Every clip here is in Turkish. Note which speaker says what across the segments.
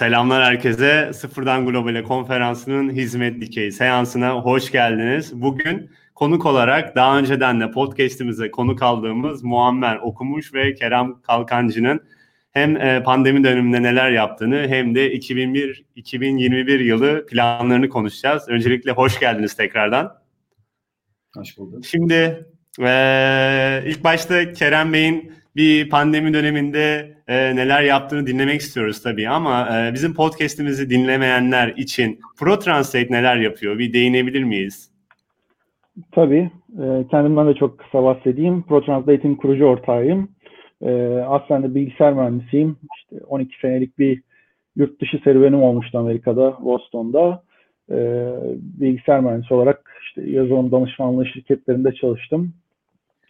Speaker 1: Selamlar herkese. Sıfırdan Globale konferansının hizmet dikeyi seansına hoş geldiniz. Bugün konuk olarak daha önceden de podcast'imize konuk aldığımız Muammer Okumuş ve Kerem Kalkancı'nın hem e, pandemi döneminde neler yaptığını hem de 2001-2021 yılı planlarını konuşacağız. Öncelikle hoş geldiniz tekrardan.
Speaker 2: Hoş bulduk.
Speaker 1: Şimdi e, ilk başta Kerem Bey'in bir pandemi döneminde e, neler yaptığını dinlemek istiyoruz tabii ama e, bizim podcast'imizi dinlemeyenler için Pro Translate neler yapıyor? Bir değinebilir miyiz?
Speaker 3: Tabii. E, kendimden de çok kısa bahsedeyim. Pro Translate'in kurucu ortağıyım. E, aslında bilgisayar mühendisiyim. İşte 12 senelik bir yurt dışı serüvenim olmuştu Amerika'da, Boston'da. E, bilgisayar mühendisi olarak işte yazılım danışmanlığı şirketlerinde çalıştım.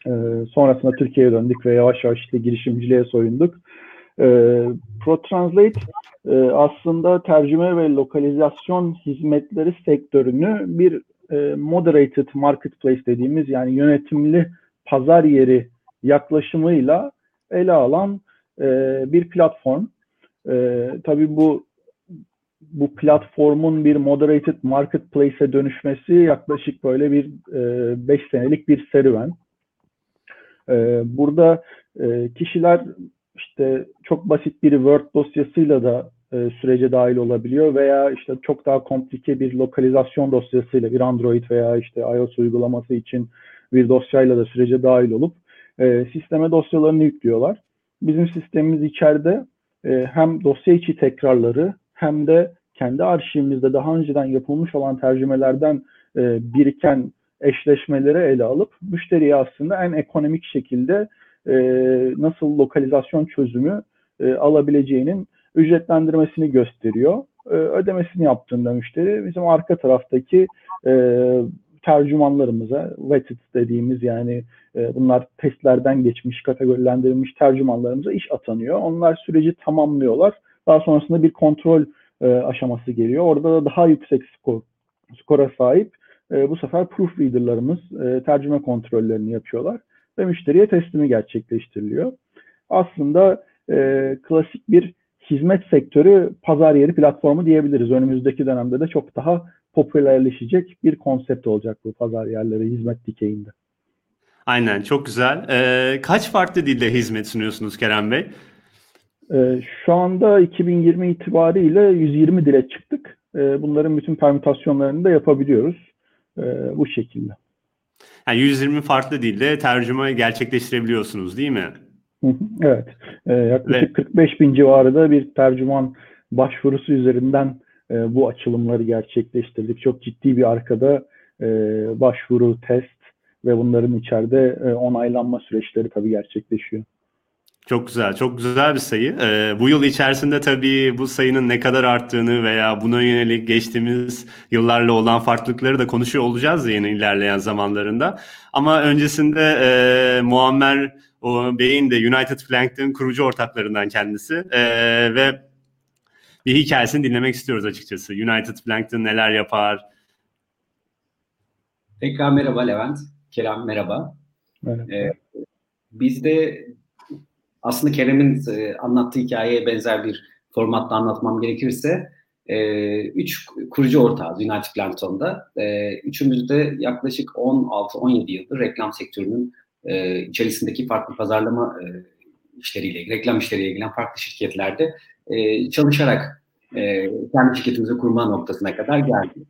Speaker 3: E, sonrasında Türkiye'ye döndük ve yavaş yavaş işte girişimciliğe soyunduk. E, ProTranslate e, aslında tercüme ve lokalizasyon hizmetleri sektörünü bir e, moderated marketplace dediğimiz yani yönetimli pazar yeri yaklaşımıyla ele alan e, bir platform. E, tabii bu bu platformun bir moderated marketplace'e dönüşmesi yaklaşık böyle bir 5 e, senelik bir serüven. E, burada e, kişiler işte çok basit bir Word dosyasıyla da e, sürece dahil olabiliyor veya işte çok daha komplike bir lokalizasyon dosyasıyla bir Android veya işte iOS uygulaması için bir dosyayla da sürece dahil olup e, sisteme dosyalarını yüklüyorlar. Bizim sistemimiz içeride e, hem dosya içi tekrarları hem de kendi arşivimizde daha önceden yapılmış olan tercümelerden e, biriken eşleşmeleri ele alıp müşteriye aslında en ekonomik şekilde e, nasıl lokalizasyon çözümü e, alabileceğinin ücretlendirmesini gösteriyor. E, ödemesini yaptığında müşteri bizim arka taraftaki tercümanlarımıza, vetted dediğimiz yani bunlar testlerden geçmiş, kategorilendirilmiş tercümanlarımıza iş atanıyor. Onlar süreci tamamlıyorlar. Daha sonrasında bir kontrol aşaması geliyor. Orada da daha yüksek skor, skora sahip bu sefer proofreader'larımız tercüme kontrollerini yapıyorlar ve müşteriye teslimi gerçekleştiriliyor. Aslında e, klasik bir hizmet sektörü pazar yeri platformu diyebiliriz. Önümüzdeki dönemde de çok daha popülerleşecek bir konsept olacak bu pazar yerleri hizmet dikeyinde.
Speaker 1: Aynen çok güzel. Ee, kaç farklı dilde hizmet sunuyorsunuz Kerem Bey?
Speaker 3: Ee, şu anda 2020 itibariyle 120 dile çıktık. Ee, bunların bütün permütasyonlarını da yapabiliyoruz e, bu şekilde.
Speaker 1: Yani 120 farklı dilde tercüme gerçekleştirebiliyorsunuz değil mi?
Speaker 3: evet. E, yaklaşık Ve... 45 bin civarında bir tercüman başvurusu üzerinden e, bu açılımları gerçekleştirdik. Çok ciddi bir arkada e, başvuru, test ve bunların içeride e, onaylanma süreçleri tabii gerçekleşiyor.
Speaker 1: Çok güzel, çok güzel bir sayı. Ee, bu yıl içerisinde tabii bu sayının ne kadar arttığını veya buna yönelik geçtiğimiz yıllarla olan farklılıkları da konuşuyor olacağız yine ilerleyen zamanlarında. Ama öncesinde e, Muammer o Bey'in de United Plankton kurucu ortaklarından kendisi e, ve bir hikayesini dinlemek istiyoruz açıkçası. United Plankton neler yapar?
Speaker 2: Tekrar merhaba Levent. Kerem merhaba. merhaba. Ee, biz de aslında Kerem'in e, anlattığı hikayeye benzer bir formatta anlatmam gerekirse e, üç kurucu ortağız United Plankton'da. E, üçümüz de yaklaşık 16-17 yıldır reklam sektörünün e, içerisindeki farklı pazarlama e, işleriyle, reklam işleriyle ilgilenen farklı şirketlerde e, çalışarak e, kendi şirketimizi kurma noktasına kadar geldik.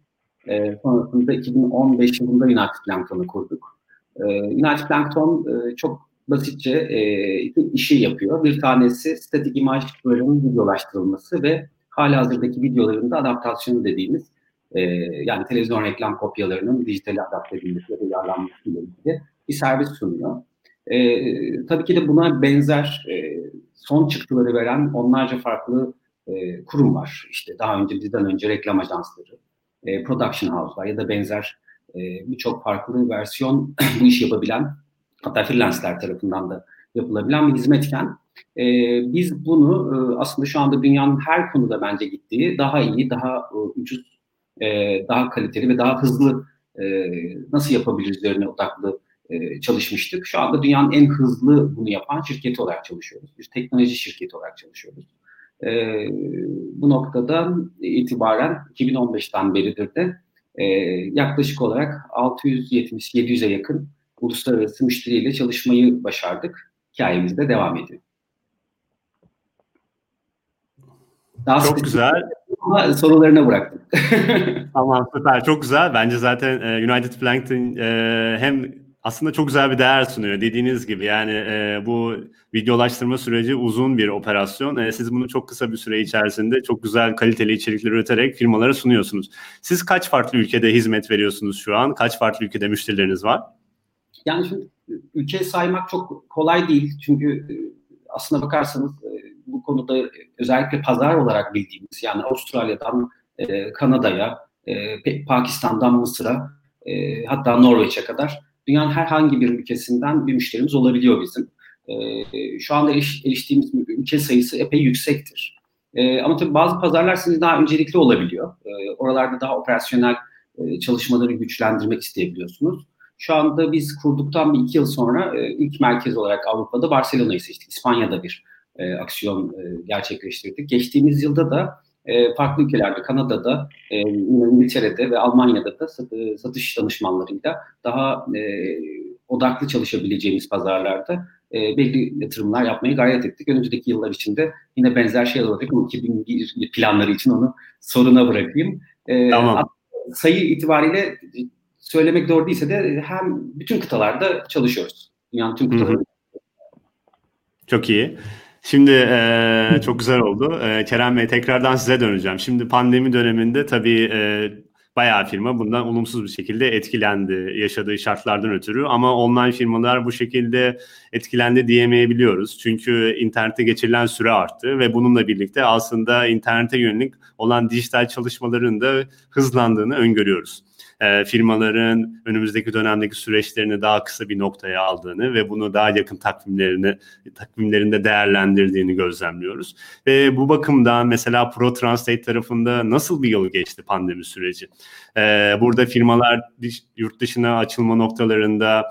Speaker 2: E, sonrasında 2015 yılında United Plankton'u kurduk. E, United Plankton e, çok basitçe e, iki işi yapıyor. Bir tanesi statik imaj bölümünün videolaştırılması ve hala hazırdaki videoların da adaptasyonu dediğimiz e, yani televizyon reklam kopyalarının dijitale adapte edilmesi ya da uyarlanması ile ilgili bir servis sunuyor. E, tabii ki de buna benzer e, son çıktıları veren onlarca farklı e, kurum var. İşte daha önce bizden önce reklam ajansları, e, production house'lar ya da benzer e, birçok farklı versiyon bu işi yapabilen hatta freelance'ler tarafından da yapılabilen bir hizmetken e, biz bunu e, aslında şu anda dünyanın her konuda bence gittiği daha iyi, daha e, ucuz, e, daha kaliteli ve daha hızlı e, nasıl yapabiliriz üzerine odaklı e, çalışmıştık. Şu anda dünyanın en hızlı bunu yapan şirketi olarak çalışıyoruz. Bir teknoloji şirketi olarak çalışıyoruz. E, bu noktadan itibaren 2015'ten beridir de e, yaklaşık olarak 670-700'e yakın uluslararası müşteriyle çalışmayı başardık. Hikayemiz de devam ediyor.
Speaker 1: Daha Çok güzel.
Speaker 2: Ama sorularına bıraktım.
Speaker 1: tamam süper. Çok güzel. Bence zaten e, United Plankton e, hem aslında çok güzel bir değer sunuyor dediğiniz gibi. Yani e, bu videolaştırma süreci uzun bir operasyon. E, siz bunu çok kısa bir süre içerisinde çok güzel kaliteli içerikler üreterek firmalara sunuyorsunuz. Siz kaç farklı ülkede hizmet veriyorsunuz şu an? Kaç farklı ülkede müşterileriniz var?
Speaker 2: Yani şimdi ülke saymak çok kolay değil. Çünkü e, aslına bakarsanız e, bu konuda özellikle pazar olarak bildiğimiz yani Avustralya'dan e, Kanada'ya, Pakistan'dan Mısır'a hatta Norveç'e kadar dünyanın herhangi bir ülkesinden bir müşterimiz olabiliyor bizim. Şu anda eriştiğimiz ülke sayısı epey yüksektir. Ama tabii bazı pazarlar sizin daha öncelikli olabiliyor. Oralarda daha operasyonel çalışmaları güçlendirmek isteyebiliyorsunuz. Şu anda biz kurduktan bir iki yıl sonra e, ilk merkez olarak Avrupa'da Barcelona'yı seçtik. İspanya'da bir e, aksiyon e, gerçekleştirdik. Geçtiğimiz yılda da e, farklı ülkelerde, Kanada'da, e, İngiltere'de ve Almanya'da da satış danışmanlarıyla daha e, odaklı çalışabileceğimiz pazarlarda e, belli yatırımlar yapmaya gayret ettik. Önümüzdeki yıllar içinde yine benzer şeyler olacak. 2001 planları için onu soruna bırakayım. E, tamam. Sayı itibariyle söylemek doğru değilse de hem bütün kıtalarda çalışıyoruz. Dünyanın tüm kıtalarında.
Speaker 1: Çok iyi. Şimdi e, çok güzel oldu. E, Kerem Bey tekrardan size döneceğim. Şimdi pandemi döneminde tabii e, bayağı firma bundan olumsuz bir şekilde etkilendi yaşadığı şartlardan ötürü. Ama online firmalar bu şekilde etkilendi diyemeyebiliyoruz. Çünkü internette geçirilen süre arttı ve bununla birlikte aslında internete yönelik olan dijital çalışmaların da hızlandığını öngörüyoruz e, firmaların önümüzdeki dönemdeki süreçlerini daha kısa bir noktaya aldığını ve bunu daha yakın takvimlerini takvimlerinde değerlendirdiğini gözlemliyoruz. Ve bu bakımdan mesela Pro Translate tarafında nasıl bir yıl geçti pandemi süreci? E, burada firmalar yurt dışına açılma noktalarında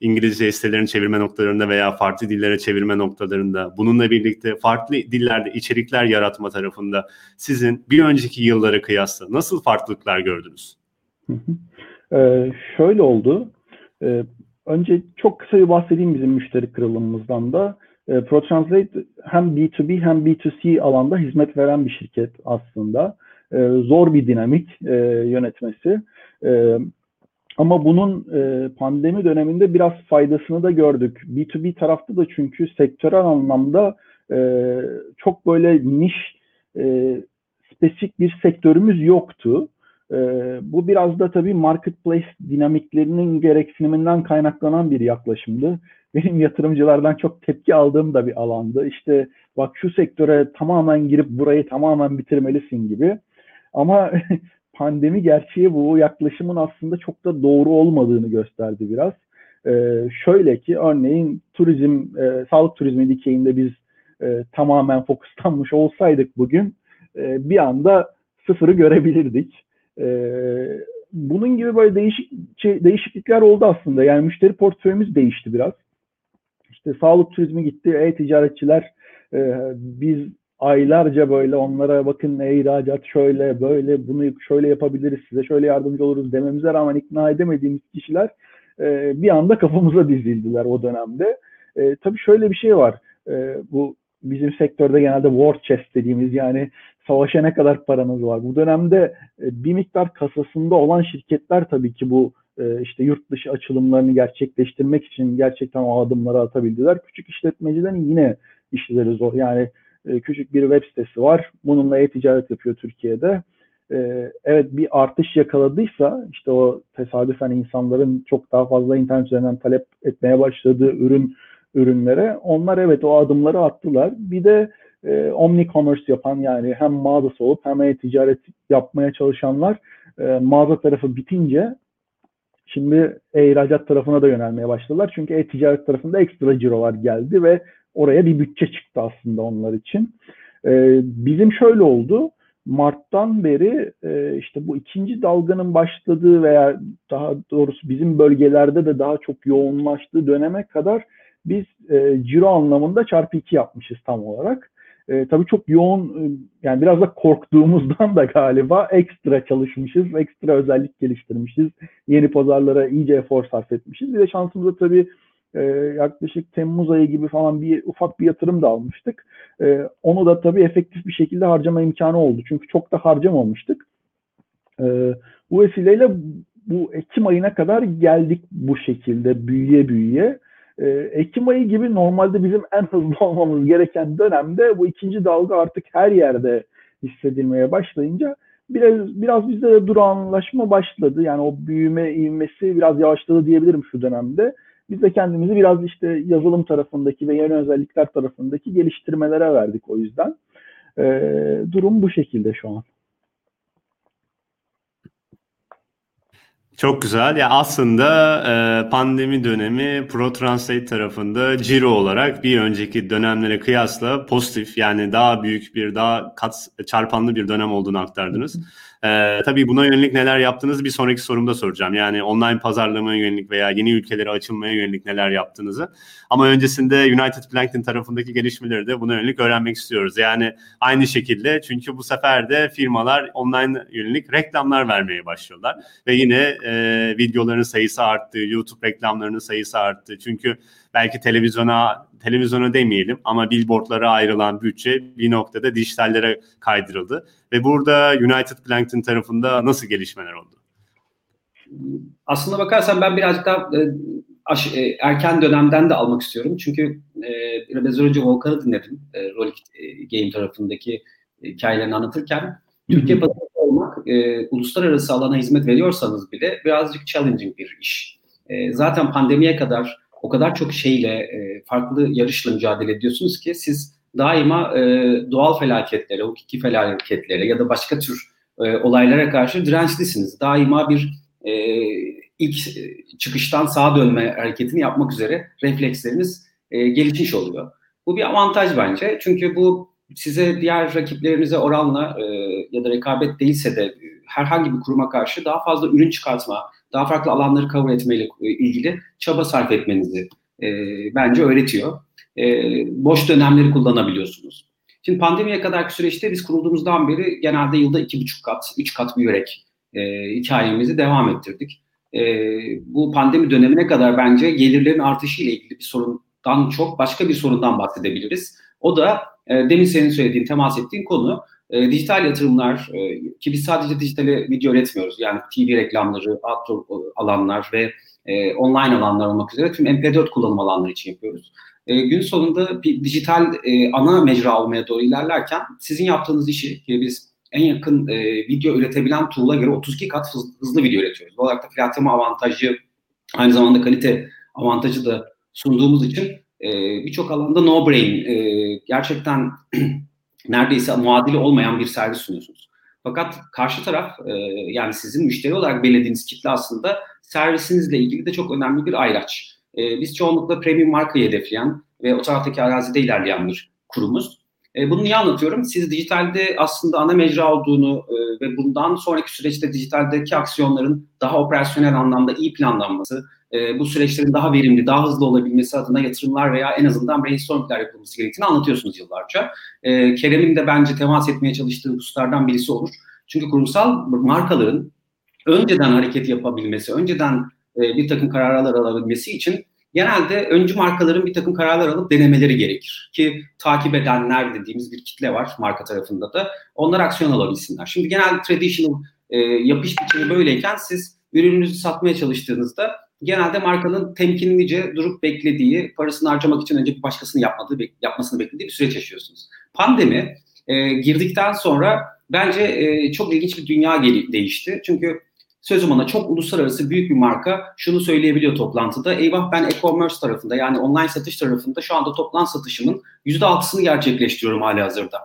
Speaker 1: İngilizce sitelerini çevirme noktalarında veya farklı dillere çevirme noktalarında bununla birlikte farklı dillerde içerikler yaratma tarafında sizin bir önceki yıllara kıyasla nasıl farklılıklar gördünüz?
Speaker 3: Ee, şöyle oldu. Ee, önce çok kısa bir bahsedeyim bizim müşteri kırılımımızdan da. Ee, ProTranslate hem B2B hem B2C alanda hizmet veren bir şirket aslında. Ee, zor bir dinamik e, yönetmesi. Ee, ama bunun e, pandemi döneminde biraz faydasını da gördük. B2B tarafta da çünkü sektörel anlamda e, çok böyle niş, e, spesifik bir sektörümüz yoktu. Ee, bu biraz da tabii marketplace dinamiklerinin gereksiniminden kaynaklanan bir yaklaşımdı. Benim yatırımcılardan çok tepki aldığım da bir alandı. İşte bak şu sektöre tamamen girip burayı tamamen bitirmelisin gibi. Ama pandemi gerçeği bu yaklaşımın aslında çok da doğru olmadığını gösterdi biraz. Ee, şöyle ki örneğin turizm, e, sağlık turizmi dikeyinde biz e, tamamen fokuslanmış olsaydık bugün e, bir anda sıfırı görebilirdik. Ee, bunun gibi böyle değişik şey, değişiklikler oldu aslında. Yani müşteri portföyümüz değişti biraz. İşte sağlık turizmi gitti, e-ticaretçiler e, biz aylarca böyle onlara bakın e-ihracat şöyle böyle bunu şöyle yapabiliriz size şöyle yardımcı oluruz dememize rağmen ikna edemediğimiz kişiler e, bir anda kafamıza dizildiler o dönemde. E, tabii şöyle bir şey var. E, bu bizim sektörde genelde war chest dediğimiz yani savaşa ne kadar paranız var? Bu dönemde e, bir miktar kasasında olan şirketler tabii ki bu e, işte yurt dışı açılımlarını gerçekleştirmek için gerçekten o adımları atabildiler. Küçük işletmecilerin yine işleri zor. Yani e, küçük bir web sitesi var. Bununla e-ticaret yapıyor Türkiye'de. Evet bir artış yakaladıysa işte o tesadüfen insanların çok daha fazla internet üzerinden talep etmeye başladığı ürün ürünlere onlar evet o adımları attılar. Bir de e, omni-commerce yapan yani hem mağazası olup hem e-ticaret yapmaya çalışanlar e, mağaza tarafı bitince şimdi e-ihracat tarafına da yönelmeye başladılar. Çünkü e-ticaret tarafında ekstra cirolar geldi ve oraya bir bütçe çıktı aslında onlar için. E, bizim şöyle oldu. Mart'tan beri e, işte bu ikinci dalganın başladığı veya daha doğrusu bizim bölgelerde de daha çok yoğunlaştığı döneme kadar biz e, ciro anlamında çarpı iki yapmışız tam olarak. E, tabii çok yoğun e, yani biraz da korktuğumuzdan da galiba ekstra çalışmışız, ekstra özellik geliştirmişiz. Yeni pazarlara iyice efor sarf etmişiz. Bir de şansımıza tabii e, yaklaşık Temmuz ayı gibi falan bir ufak bir yatırım da almıştık. E, onu da tabii efektif bir şekilde harcama imkanı oldu. Çünkü çok da harcamamıştık. E, bu vesileyle bu Ekim ayına kadar geldik bu şekilde büyüye büyüye. Ee, Ekim ayı gibi normalde bizim en hızlı olmamız gereken dönemde bu ikinci dalga artık her yerde hissedilmeye başlayınca biraz biraz bizde de durağanlaşma başladı. Yani o büyüme ivmesi biraz yavaşladı diyebilirim şu dönemde. Biz de kendimizi biraz işte yazılım tarafındaki ve yeni özellikler tarafındaki geliştirmelere verdik o yüzden. Ee, durum bu şekilde şu an.
Speaker 1: Çok güzel. Ya aslında e, pandemi dönemi ProTranslate tarafında ciro olarak bir önceki dönemlere kıyasla pozitif yani daha büyük bir daha kat çarpanlı bir dönem olduğunu aktardınız. Ee, tabii buna yönelik neler yaptınız bir sonraki sorumda soracağım. Yani online pazarlamaya yönelik veya yeni ülkelere açılmaya yönelik neler yaptığınızı. Ama öncesinde United Plankton tarafındaki gelişmeleri de buna yönelik öğrenmek istiyoruz. Yani aynı şekilde çünkü bu sefer de firmalar online yönelik reklamlar vermeye başlıyorlar. Ve yine e, videoların sayısı arttı, YouTube reklamlarının sayısı arttı. Çünkü belki televizyona televizyona demeyelim ama billboardlara ayrılan bütçe bir noktada dijitallere kaydırıldı. Ve burada United Plankton tarafında nasıl gelişmeler oldu?
Speaker 2: Aslında bakarsan ben birazcık daha e, e, erken dönemden de almak istiyorum. Çünkü e, biraz önce Volkan'ı dinledim. E, Rolik e, Game tarafındaki hikayelerini anlatırken. Türkiye pazarında olmak, e, uluslararası alana hizmet veriyorsanız bile birazcık challenging bir iş. E, zaten pandemiye kadar o kadar çok şeyle, e, farklı yarışla mücadele ediyorsunuz ki siz daima e, doğal felaketlere, hukuki felaketlere ya da başka tür e, olaylara karşı dirençlisiniz. Daima bir e, ilk çıkıştan sağa dönme hareketini yapmak üzere refleksleriniz e, gelişmiş oluyor. Bu bir avantaj bence. Çünkü bu size diğer rakiplerinize oranla e, ya da rekabet değilse de herhangi bir kuruma karşı daha fazla ürün çıkartma, daha farklı alanları cover etmeyle ilgili çaba sarf etmenizi e, bence öğretiyor. E, boş dönemleri kullanabiliyorsunuz. Şimdi pandemiye kadarki süreçte biz kurulduğumuzdan beri genelde yılda iki buçuk kat, üç kat büyüyerek e, hikayemizi devam ettirdik. E, bu pandemi dönemine kadar bence gelirlerin artışı ile ilgili bir sorundan çok başka bir sorundan bahsedebiliriz. O da e, demin senin söylediğin, temas ettiğin konu e, dijital yatırımlar e, ki biz sadece dijitale video üretmiyoruz. Yani TV reklamları, outdoor alanlar ve e, online alanlar olmak üzere tüm MP4 kullanım alanları için yapıyoruz. E, gün sonunda bir dijital e, ana mecra olmaya doğru ilerlerken sizin yaptığınız işi ki biz en yakın e, video üretebilen tool'a göre 32 kat hızlı, hızlı video üretiyoruz. Bu olarak da fiyatlama avantajı aynı zamanda kalite avantajı da sunduğumuz için e, birçok alanda no brain e, gerçekten neredeyse muadili olmayan bir servis sunuyorsunuz. Fakat karşı taraf e, yani sizin müşteri olarak belirlediğiniz kitle aslında servisinizle ilgili de çok önemli bir ayraç. E, biz çoğunlukla premium markayı hedefleyen ve o taraftaki arazide ilerleyen bir kurumuz. E, bunu niye anlatıyorum? Siz dijitalde aslında ana mecra olduğunu e, ve bundan sonraki süreçte dijitaldeki aksiyonların daha operasyonel anlamda iyi planlanması, e, bu süreçlerin daha verimli, daha hızlı olabilmesi adına yatırımlar veya en azından brainstormingler yapılması gerektiğini anlatıyorsunuz yıllarca. E, Kerem'in de bence temas etmeye çalıştığı hususlardan birisi olur. Çünkü kurumsal markaların önceden hareket yapabilmesi, önceden e, bir takım kararlar alabilmesi için genelde öncü markaların bir takım kararlar alıp denemeleri gerekir. Ki takip edenler dediğimiz bir kitle var marka tarafında da. Onlar aksiyon alabilsinler. Şimdi genelde traditional e, yapış biçimi böyleyken siz ürününüzü satmaya çalıştığınızda genelde markanın temkinlice durup beklediği, parasını harcamak için önce bir başkasının yapmadığı, yapmasını beklediği bir süreç yaşıyorsunuz. Pandemi e, girdikten sonra bence e, çok ilginç bir dünya değişti. Çünkü sözüm ona çok uluslararası büyük bir marka şunu söyleyebiliyor toplantıda. Eyvah ben e-commerce tarafında yani online satış tarafında şu anda toplam satışımın %6'sını gerçekleştiriyorum hali hazırda.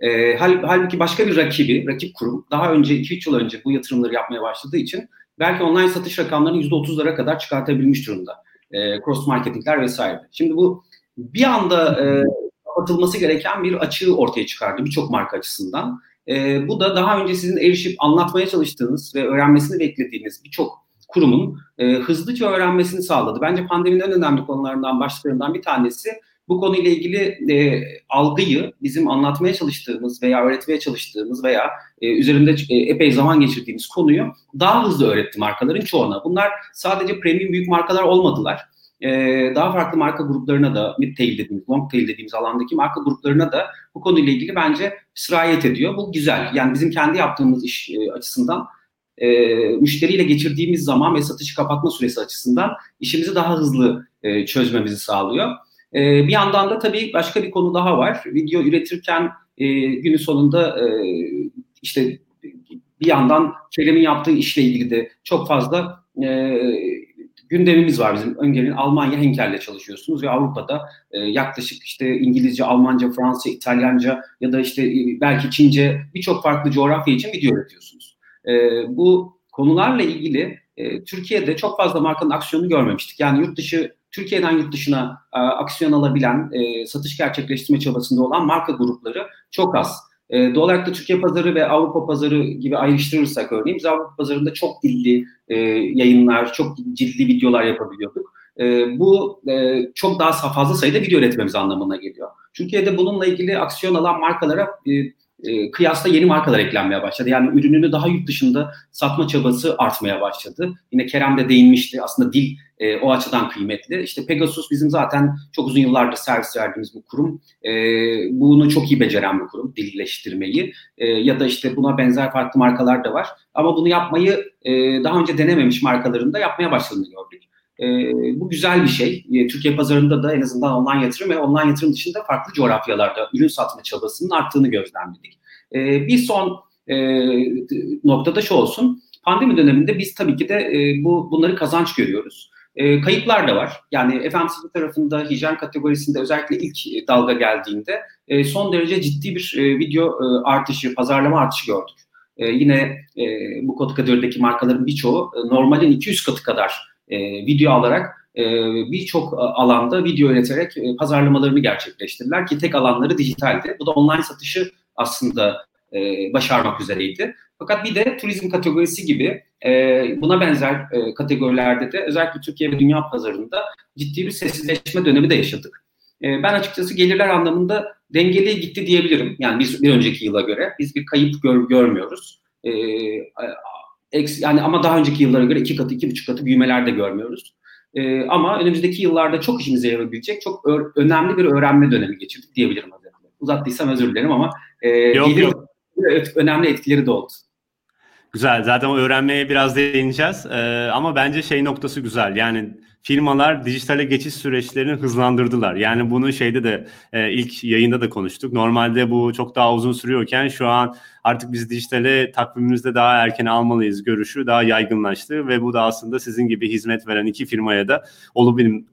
Speaker 2: E, hal, halbuki başka bir rakibi, rakip kurum daha önce 2-3 yıl önce bu yatırımları yapmaya başladığı için belki online satış rakamlarını %30'lara kadar çıkartabilmiş durumda. E, cross marketingler vesaire. Şimdi bu bir anda e, kapatılması gereken bir açığı ortaya çıkardı birçok marka açısından. E, bu da daha önce sizin erişip anlatmaya çalıştığınız ve öğrenmesini beklediğiniz birçok kurumun e, hızlıca öğrenmesini sağladı. Bence pandeminin en önemli konularından, başlıklarından bir tanesi bu konuyla ilgili e, algıyı bizim anlatmaya çalıştığımız veya öğretmeye çalıştığımız veya e, üzerinde e, epey zaman geçirdiğimiz konuyu daha hızlı öğretti markaların çoğuna. Bunlar sadece premium büyük markalar olmadılar. E, daha farklı marka gruplarına da mid tail dediğimiz, long tail dediğimiz alandaki marka gruplarına da bu konuyla ilgili bence sirayet ediyor. Bu güzel. Yani bizim kendi yaptığımız iş e, açısından e, müşteriyle geçirdiğimiz zaman ve satışı kapatma süresi açısından işimizi daha hızlı e, çözmemizi sağlıyor. E, bir yandan da tabii başka bir konu daha var. Video üretirken e, günün sonunda e, işte bir yandan Kerem'in yaptığı işle ilgili de çok fazla e, gündemimiz var bizim. Öncelikle Almanya Henkel'le çalışıyorsunuz ve Avrupa'da e, yaklaşık işte İngilizce, Almanca, Fransızca, İtalyanca ya da işte e, belki Çince birçok farklı coğrafya için video üretiyorsunuz. E, bu konularla ilgili e, Türkiye'de çok fazla markanın aksiyonu görmemiştik. Yani yurt dışı Türkiye'den yurt dışına e, aksiyon alabilen, e, satış gerçekleştirme çabasında olan marka grupları çok az. E, doğal olarak da Türkiye pazarı ve Avrupa pazarı gibi ayrıştırırsak örneğin biz Avrupa pazarında çok dilli e, yayınlar, çok cildi videolar yapabiliyorduk. E, bu e, çok daha fazla sayıda video üretmemiz anlamına geliyor. Türkiye'de bununla ilgili aksiyon alan markalara e, e, kıyasla yeni markalar eklenmeye başladı. Yani ürününü daha yurt dışında satma çabası artmaya başladı. Yine Kerem de değinmişti. Aslında dil e, o açıdan kıymetli. İşte Pegasus bizim zaten çok uzun yıllardır servis verdiğimiz bu kurum. E, bunu çok iyi beceren bir kurum, dilleştirmeyi. E, ya da işte buna benzer farklı markalar da var. Ama bunu yapmayı e, daha önce denememiş markaların da yapmaya başladığını gördük. E, bu güzel bir şey. E, Türkiye pazarında da en azından online yatırım ve online yatırım dışında farklı coğrafyalarda ürün satma çabasının arttığını gözlemledik. E, bir son e, noktada şu olsun. Pandemi döneminde biz tabii ki de e, bu bunları kazanç görüyoruz. E, kayıplar da var. Yani FMCG tarafında hijyen kategorisinde özellikle ilk dalga geldiğinde e, son derece ciddi bir e, video e, artışı, pazarlama artışı gördük. E, yine e, bu kategorideki markaların birçoğu e, normalin 200 katı kadar e, video alarak e, birçok alanda video üreterek e, pazarlamalarını gerçekleştirdiler ki tek alanları dijitaldi. Bu da online satışı aslında e, başarmak üzereydi. Fakat bir de turizm kategorisi gibi e, buna benzer e, kategorilerde de özellikle Türkiye ve dünya pazarında ciddi bir sessizleşme dönemi de yaşadık. E, ben açıkçası gelirler anlamında dengeli gitti diyebilirim. Yani bir, bir önceki yıla göre biz bir kayıp gör, görmüyoruz. E, yani ama daha önceki yıllara göre iki katı, iki buçuk katı büyümeler de görmüyoruz. E, ama önümüzdeki yıllarda çok işimize yarayabilecek çok önemli bir öğrenme dönemi geçirdik diyebilirim. Uzattıysam özür dilerim ama e, yok, gelir, yok. Önemli etkileri de oldu.
Speaker 1: Güzel. Zaten öğrenmeye biraz değineceğiz. Ee, ama bence şey noktası güzel. Yani firmalar dijitale geçiş süreçlerini hızlandırdılar. Yani bunu şeyde de e, ilk yayında da konuştuk. Normalde bu çok daha uzun sürüyorken şu an artık biz dijitale takvimimizde daha erken almalıyız görüşü daha yaygınlaştı ve bu da aslında sizin gibi hizmet veren iki firmaya da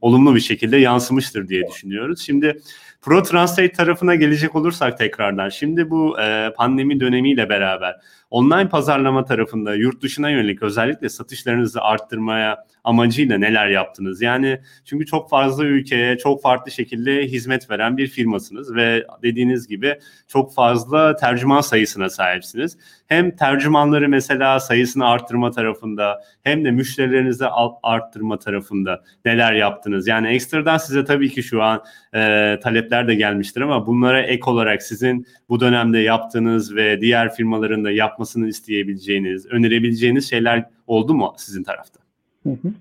Speaker 1: olumlu bir şekilde yansımıştır diye düşünüyoruz. Şimdi Pro Translate tarafına gelecek olursak tekrardan şimdi bu e, pandemi dönemiyle beraber online pazarlama tarafında yurt dışına yönelik özellikle satışlarınızı arttırmaya amacıyla neler yaptınız? Yani çünkü çok fazla ülkeye çok farklı şekilde hizmet veren bir firmasınız ve dediğiniz gibi çok fazla tercüman sayısına sahipsiniz. Hem tercümanları mesela sayısını arttırma tarafında hem de müşterilerinizi arttırma tarafında neler yaptınız? Yani ekstradan size tabii ki şu an e, talepler de gelmiştir ama bunlara ek olarak sizin bu dönemde yaptığınız ve diğer firmaların da yapmasını isteyebileceğiniz, önerebileceğiniz şeyler oldu mu sizin tarafta?
Speaker 3: Hı hı.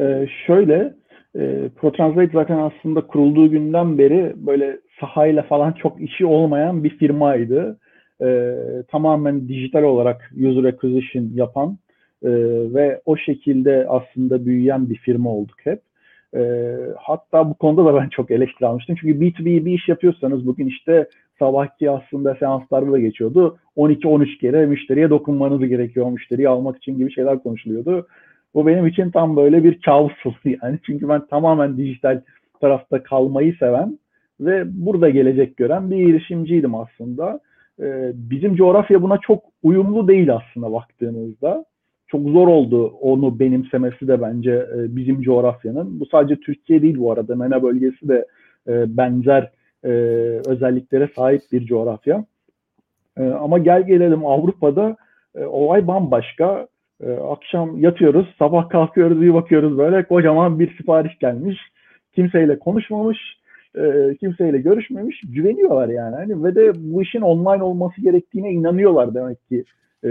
Speaker 3: Ee, şöyle, e, ProTranslate zaten aslında kurulduğu günden beri böyle sahayla falan çok işi olmayan bir firmaydı. Ee, tamamen dijital olarak user acquisition yapan e, ve o şekilde aslında büyüyen bir firma olduk hep. E, hatta bu konuda da ben çok eleştiri almıştım. Çünkü B2B bir iş yapıyorsanız bugün işte sabahki aslında seanslarda da geçiyordu. 12-13 kere müşteriye dokunmanız gerekiyor müşteriyi almak için gibi şeyler konuşuluyordu. Bu benim için tam böyle bir kabus yani. Çünkü ben tamamen dijital tarafta kalmayı seven ve burada gelecek gören bir girişimciydim aslında. Ee, bizim coğrafya buna çok uyumlu değil aslında baktığınızda. Çok zor oldu onu benimsemesi de bence e, bizim coğrafyanın. Bu sadece Türkiye değil bu arada. MENA bölgesi de e, benzer e, özelliklere sahip bir coğrafya. ama gel gelelim Avrupa'da olay bambaşka. E, akşam yatıyoruz, sabah kalkıyoruz, bir bakıyoruz böyle kocaman bir sipariş gelmiş. Kimseyle konuşmamış. e, kimseyle görüşmemiş, güveniyorlar yani. Hani ve de bu işin online olması gerektiğine inanıyorlar demek ki. E,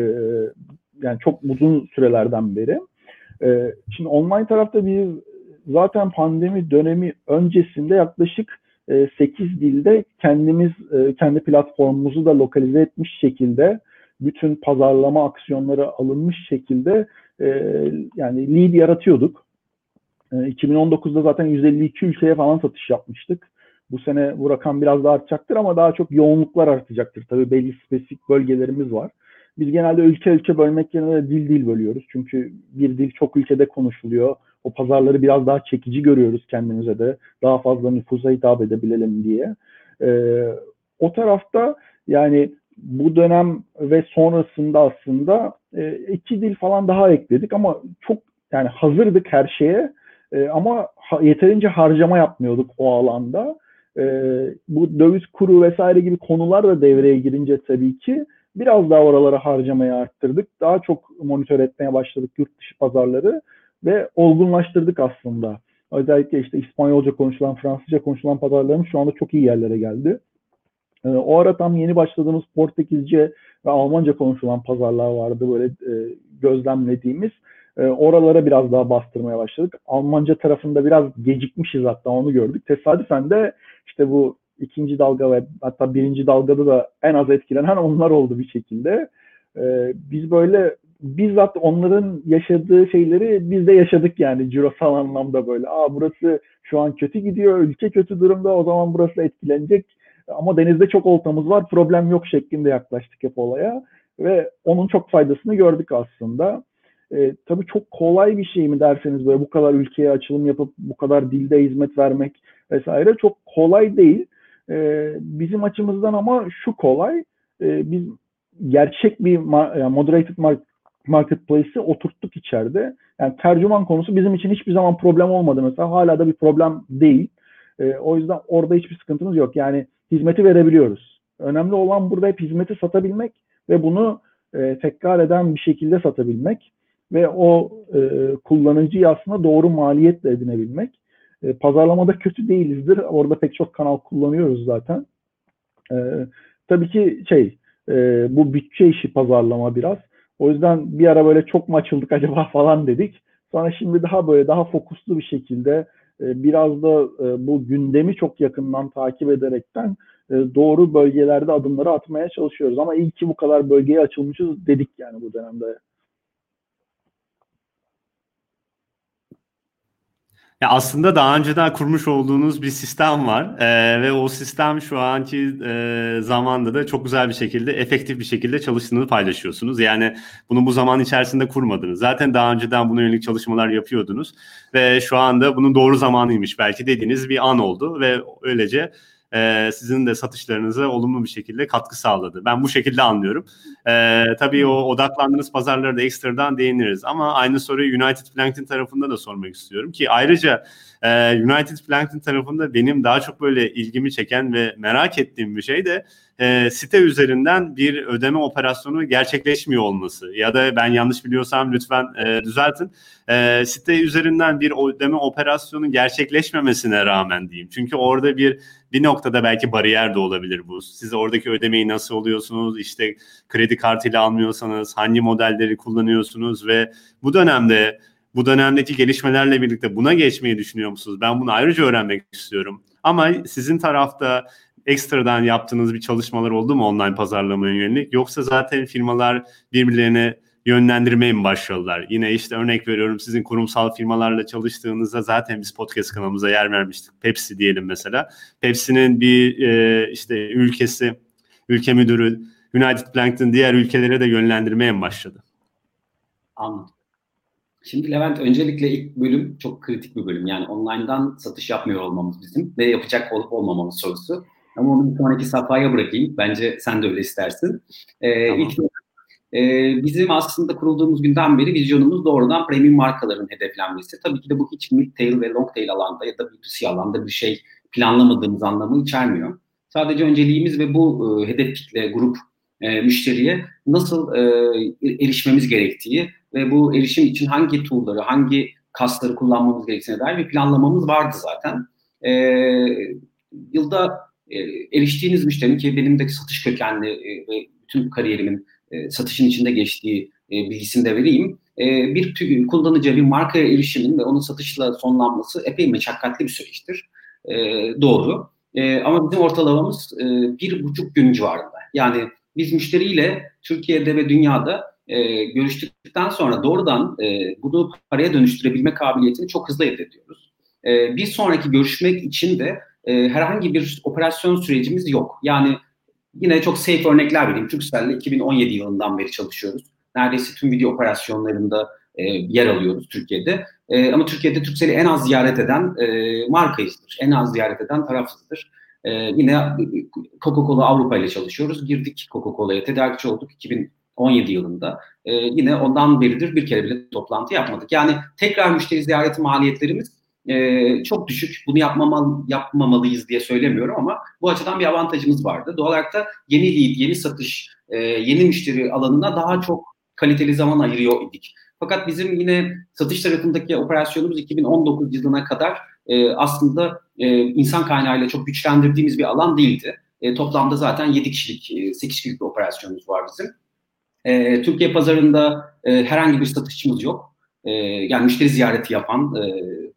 Speaker 3: yani çok uzun sürelerden beri. E, şimdi online tarafta biz zaten pandemi dönemi öncesinde yaklaşık 8 e, dilde kendimiz e, kendi platformumuzu da lokalize etmiş şekilde bütün pazarlama aksiyonları alınmış şekilde e, yani lead yaratıyorduk. 2019'da zaten 152 ülkeye falan satış yapmıştık. Bu sene bu rakam biraz daha artacaktır ama daha çok yoğunluklar artacaktır. Tabii belli spesifik bölgelerimiz var. Biz genelde ülke ülke bölmek yerine dil dil bölüyoruz. Çünkü bir dil çok ülkede konuşuluyor. O pazarları biraz daha çekici görüyoruz kendimize de. Daha fazla nüfusa hitap edebilelim diye. Ee, o tarafta yani bu dönem ve sonrasında aslında e, iki dil falan daha ekledik ama çok yani hazırdık her şeye e, ama ha, yeterince harcama yapmıyorduk o alanda. E, bu döviz kuru vesaire gibi konular da devreye girince tabii ki biraz daha oralara harcamayı arttırdık. Daha çok monitör etmeye başladık yurt dışı pazarları ve olgunlaştırdık aslında. Özellikle işte İspanyolca konuşulan, Fransızca konuşulan pazarlarımız şu anda çok iyi yerlere geldi. Ee, o ara tam yeni başladığımız Portekizce ve Almanca konuşulan pazarlar vardı böyle e, gözlemlediğimiz. E, oralara biraz daha bastırmaya başladık. Almanca tarafında biraz gecikmişiz hatta onu gördük. Tesadüfen de işte bu ikinci dalga ve hatta birinci dalgada da en az etkilenen onlar oldu bir şekilde. E, biz böyle bizzat onların yaşadığı şeyleri biz de yaşadık yani cirosal anlamda böyle. Aa burası şu an kötü gidiyor, ülke kötü durumda o zaman burası etkilenecek. Ama denizde çok oltamız var, problem yok şeklinde yaklaştık hep olaya. Ve onun çok faydasını gördük aslında. E, tabii çok kolay bir şey mi derseniz böyle bu kadar ülkeye açılım yapıp bu kadar dilde hizmet vermek vesaire çok kolay değil. E, bizim açımızdan ama şu kolay. E, biz gerçek bir moderated market marketplace'i oturttuk içeride. Yani tercüman konusu bizim için hiçbir zaman problem olmadı mesela. Hala da bir problem değil. E, o yüzden orada hiçbir sıkıntımız yok. Yani hizmeti verebiliyoruz. Önemli olan burada hep hizmeti satabilmek ve bunu e, tekrar eden bir şekilde satabilmek ve o e, kullanıcıyı aslında doğru maliyetle edinebilmek. E, pazarlamada kötü değilizdir. Orada pek çok kanal kullanıyoruz zaten. E, tabii ki şey e, bu bütçe işi pazarlama biraz. O yüzden bir ara böyle çok mu açıldık acaba falan dedik. Sonra şimdi daha böyle daha fokuslu bir şekilde e, biraz da e, bu gündemi çok yakından takip ederekten e, doğru bölgelerde adımları atmaya çalışıyoruz. Ama iyi ki bu kadar bölgeye açılmışız dedik yani bu dönemde.
Speaker 1: Ya aslında daha önceden kurmuş olduğunuz bir sistem var ee, ve o sistem şu anki e, zamanda da çok güzel bir şekilde, efektif bir şekilde çalıştığını paylaşıyorsunuz. Yani bunu bu zaman içerisinde kurmadınız. Zaten daha önceden buna yönelik çalışmalar yapıyordunuz ve şu anda bunun doğru zamanıymış belki dediğiniz bir an oldu ve öylece e, sizin de satışlarınıza olumlu bir şekilde katkı sağladı. Ben bu şekilde anlıyorum. E, tabii o odaklandığınız pazarlara da ekstradan değiniriz ama aynı soruyu United Plankton tarafında da sormak istiyorum ki ayrıca e, United Plankton tarafında benim daha çok böyle ilgimi çeken ve merak ettiğim bir şey de e, site üzerinden bir ödeme operasyonu gerçekleşmiyor olması ya da ben yanlış biliyorsam lütfen e, düzeltin. E, site üzerinden bir ödeme operasyonu gerçekleşmemesine rağmen diyeyim. Çünkü orada bir bir noktada belki bariyer de olabilir bu. Siz oradaki ödemeyi nasıl oluyorsunuz? İşte kredi kartıyla almıyorsanız hangi modelleri kullanıyorsunuz ve bu dönemde bu dönemdeki gelişmelerle birlikte buna geçmeyi düşünüyor musunuz? Ben bunu ayrıca öğrenmek istiyorum. Ama sizin tarafta ekstradan yaptığınız bir çalışmalar oldu mu online pazarlamaya yönelik? Yoksa zaten firmalar birbirlerine yönlendirmeye mi başladılar? Yine işte örnek veriyorum sizin kurumsal firmalarla çalıştığınızda zaten biz podcast kanalımıza yer vermiştik. Pepsi diyelim mesela. Pepsi'nin bir e, işte ülkesi, ülke müdürü United Plankton diğer ülkelere de yönlendirmeye mi başladı?
Speaker 2: Anladım. Şimdi Levent öncelikle ilk bölüm çok kritik bir bölüm. Yani online'dan satış yapmıyor olmamız bizim ve yapacak olup olmamamız sorusu. Ama onu bir sonraki safhaya bırakayım. Bence sen de öyle istersin. Ee, tamam. İlk e, bizim aslında kurulduğumuz günden beri vizyonumuz doğrudan premium markaların hedeflenmesi. Tabii ki de bu hiç mid tail ve long tail alanda ya da B2C alanda bir şey planlamadığımız anlamı içermiyor. Sadece önceliğimiz ve bu e, hedef kitle, grup e, müşteriye nasıl e, erişmemiz gerektiği ve bu erişim için hangi tool'ları, hangi kasları kullanmamız gerektiğine dair bir planlamamız vardı zaten. E, yılda e, eriştiğiniz müşterinin ki benim de satış kökenli e, ve bütün kariyerimin e, satışın içinde geçtiği e, bilgisini de vereyim. E, bir kullanıcıya bir markaya erişimin ve onun satışla sonlanması epey meşakkatli bir süreçtir. E, doğru. E, ama bizim ortalamamız e, bir buçuk gün civarında. Yani biz müşteriyle Türkiye'de ve dünyada e, görüştükten sonra doğrudan e, bunu paraya dönüştürebilme kabiliyetini çok hızlı elde ediyoruz. E, bir sonraki görüşmek için de e, herhangi bir operasyon sürecimiz yok. Yani yine çok safe örnekler vereyim. Turkcell'le 2017 yılından beri çalışıyoruz. Neredeyse tüm video operasyonlarında e, yer alıyoruz Türkiye'de. E, ama Türkiye'de Turkcell'i en az ziyaret eden e, markayızdır. En az ziyaret eden tarafsızdır. E, yine Coca-Cola Avrupa ile çalışıyoruz. Girdik Coca-Cola'ya tedarikçi olduk 2017 yılında. E, yine ondan beridir bir kere bile toplantı yapmadık. Yani tekrar müşteri ziyareti maliyetlerimiz e, çok düşük. Bunu yapmamalı, yapmamalıyız diye söylemiyorum ama bu açıdan bir avantajımız vardı. Doğal olarak da yeni lead, yeni satış, e, yeni müşteri alanına daha çok kaliteli zaman ayırıyor idik. Fakat bizim yine satış tarafındaki operasyonumuz 2019 yılına kadar e, aslında e, insan kaynağıyla çok güçlendirdiğimiz bir alan değildi. E, toplamda zaten 7 kişilik, e, 8 kişilik bir operasyonumuz var bizim. E, Türkiye pazarında e, herhangi bir satışçımız yok. E, yani müşteri ziyareti yapan, e,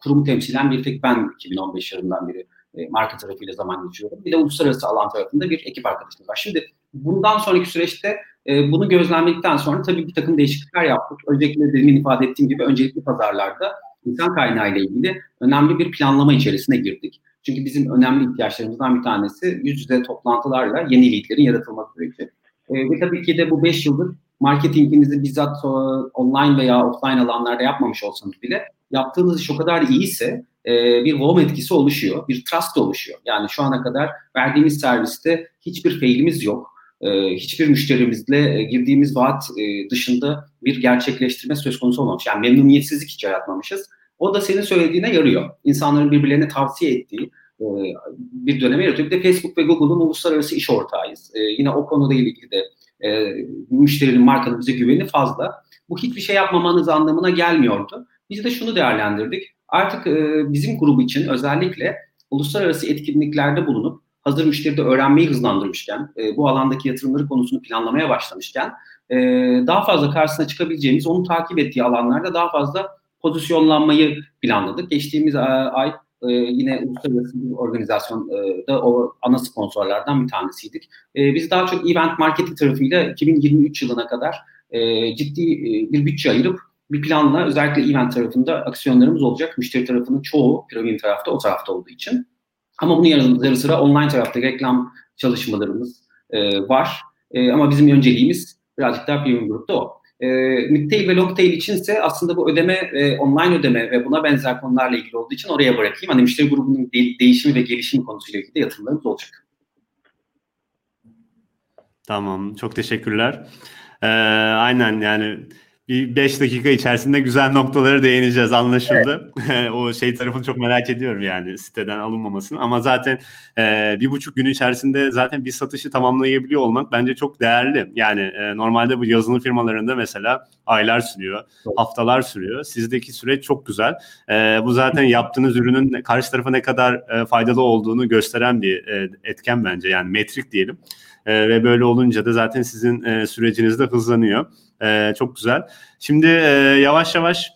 Speaker 2: kurumu temsilen bir tek ben 2015 yılından beri e, marka tarafıyla zaman geçiriyorum. Bir de uluslararası alan tarafında bir ekip arkadaşımız var. Şimdi bundan sonraki süreçte e, bunu gözlemledikten sonra tabii bir takım değişiklikler yaptık. Öncelikle demin ifade ettiğim gibi öncelikli pazarlarda insan kaynağı ile ilgili önemli bir planlama içerisine girdik. Çünkü bizim önemli ihtiyaçlarımızdan bir tanesi yüz yüze toplantılarla yeni leadlerin yaratılması süreci. E, ve tabii ki de bu 5 yıldır marketinginizi bizzat e, online veya offline alanlarda yapmamış olsanız bile yaptığınız iş o kadar iyiyse e, bir wow etkisi oluşuyor, bir trust oluşuyor. Yani şu ana kadar verdiğimiz serviste hiçbir failimiz yok. E, hiçbir müşterimizle e, girdiğimiz vaat e, dışında bir gerçekleştirme söz konusu olmamış. Yani memnuniyetsizlik hiç yaratmamışız. O da senin söylediğine yarıyor. İnsanların birbirlerine tavsiye ettiği e, bir döneme yaratıyor. Bir de Facebook ve Google'un uluslararası iş ortağıyız. E, yine o konuda ilgili de e, müşterinin markanın bize güveni fazla. Bu hiçbir şey yapmamanız anlamına gelmiyordu. Biz de şunu değerlendirdik. Artık e, bizim grubu için özellikle uluslararası etkinliklerde bulunup hazır müşteride öğrenmeyi hızlandırmışken, e, bu alandaki yatırımları konusunu planlamaya başlamışken e, daha fazla karşısına çıkabileceğimiz, onu takip ettiği alanlarda daha fazla pozisyonlanmayı planladık. Geçtiğimiz e, ay e, yine uluslararası bir organizasyonda o ana sponsorlardan bir tanesiydik. E, biz daha çok event marketing tarafıyla 2023 yılına kadar e, ciddi bir bütçe ayırıp bir planla özellikle event tarafında aksiyonlarımız olacak. Müşteri tarafının çoğu piramidin tarafta o tarafta olduğu için. Ama bunun yanı, yanı sıra online tarafta reklam çalışmalarımız e, var. E, ama bizim önceliğimiz birazcık daha premium grupta o. E, midtail ve longtail içinse aslında bu ödeme, e, online ödeme ve buna benzer konularla ilgili olduğu için oraya bırakayım. Hani müşteri grubunun de- değişimi ve gelişimi konusuyla ilgili de yatırımlarımız olacak.
Speaker 1: Tamam, çok teşekkürler. Ee, aynen yani bir 5 dakika içerisinde güzel noktaları değineceğiz anlaşıldı. Evet. o şey tarafını çok merak ediyorum yani siteden alınmamasını ama zaten e, bir buçuk gün içerisinde zaten bir satışı tamamlayabiliyor olmak bence çok değerli. Yani e, normalde bu yazılım firmalarında mesela aylar sürüyor, evet. haftalar sürüyor. Sizdeki süreç çok güzel. E, bu zaten yaptığınız ürünün karşı tarafa ne kadar e, faydalı olduğunu gösteren bir e, etken bence yani metrik diyelim. E, ve böyle olunca da zaten sizin e, süreciniz de hızlanıyor. E, çok güzel. Şimdi e, yavaş yavaş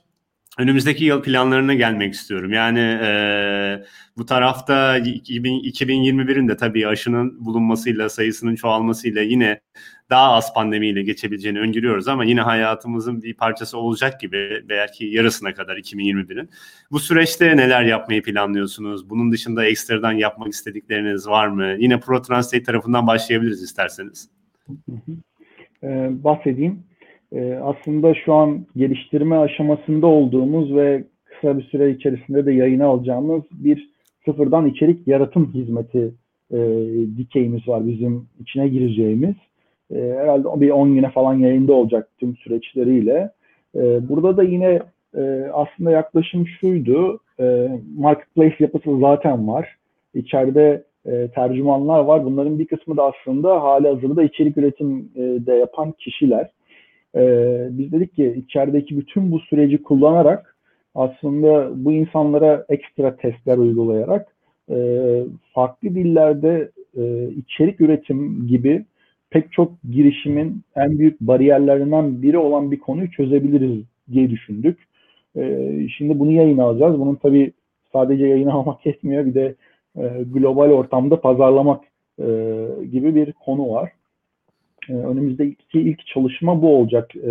Speaker 1: önümüzdeki yıl planlarına gelmek istiyorum. Yani e, bu tarafta 2021'in de tabii aşının bulunmasıyla, sayısının çoğalmasıyla yine daha az pandemiyle geçebileceğini öngörüyoruz ama yine hayatımızın bir parçası olacak gibi belki yarısına kadar 2021'in. Bu süreçte neler yapmayı planlıyorsunuz? Bunun dışında ekstradan yapmak istedikleriniz var mı? Yine Pro Translate tarafından başlayabiliriz isterseniz.
Speaker 3: Ee, bahsedeyim. Ee, aslında şu an geliştirme aşamasında olduğumuz ve kısa bir süre içerisinde de yayına alacağımız bir sıfırdan içerik yaratım hizmeti e, dikeyimiz var bizim içine gireceğimiz. E, herhalde bir 10 güne falan yayında olacak tüm süreçleriyle. E, burada da yine e, aslında yaklaşım şuydu. E, marketplace yapısı zaten var. İçeride e, tercümanlar var. Bunların bir kısmı da aslında hali hazırda içerik üretim e, de yapan kişiler. E, biz dedik ki içerideki bütün bu süreci kullanarak aslında bu insanlara ekstra testler uygulayarak e, farklı dillerde e, içerik üretim gibi pek çok girişimin en büyük bariyerlerinden biri olan bir konuyu çözebiliriz diye düşündük. E, şimdi bunu yayın alacağız. Bunun tabii sadece yayın almak yetmiyor. Bir de e, global ortamda pazarlamak e, gibi bir konu var. E, önümüzdeki ilk çalışma bu olacak e,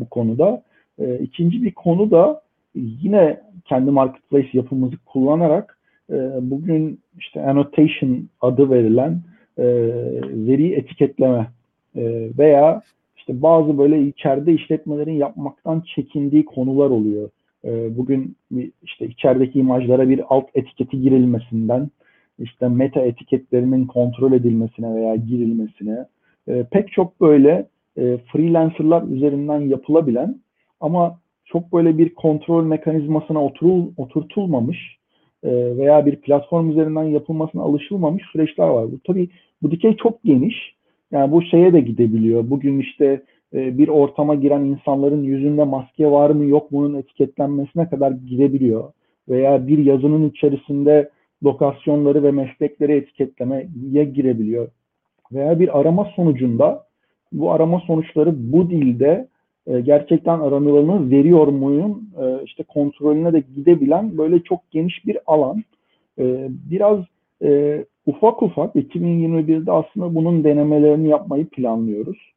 Speaker 3: bu konuda. E, ikinci bir konu da yine kendi marketplace yapımızı kullanarak e, bugün işte annotation adı verilen e, veri etiketleme e, veya işte bazı böyle içeride işletmelerin yapmaktan çekindiği konular oluyor. E, bugün işte içerideki imajlara bir alt etiketi girilmesinden işte meta etiketlerinin kontrol edilmesine veya girilmesine e, pek çok böyle e, freelancerlar üzerinden yapılabilen ama çok böyle bir kontrol mekanizmasına oturul, oturtulmamış veya bir platform üzerinden yapılmasına alışılmamış süreçler var. Bu tabii bu dikey çok geniş. Yani bu şeye de gidebiliyor. Bugün işte e, bir ortama giren insanların yüzünde maske var mı yok mu'nun etiketlenmesine kadar gidebiliyor. Veya bir yazının içerisinde lokasyonları ve meslekleri etiketlemeye girebiliyor. Veya bir arama sonucunda bu arama sonuçları bu dilde e, gerçekten aranılanı veriyor muyum e, işte kontrolüne de gidebilen böyle çok geniş bir alan. E, biraz e, ufak ufak 2021'de aslında bunun denemelerini yapmayı planlıyoruz.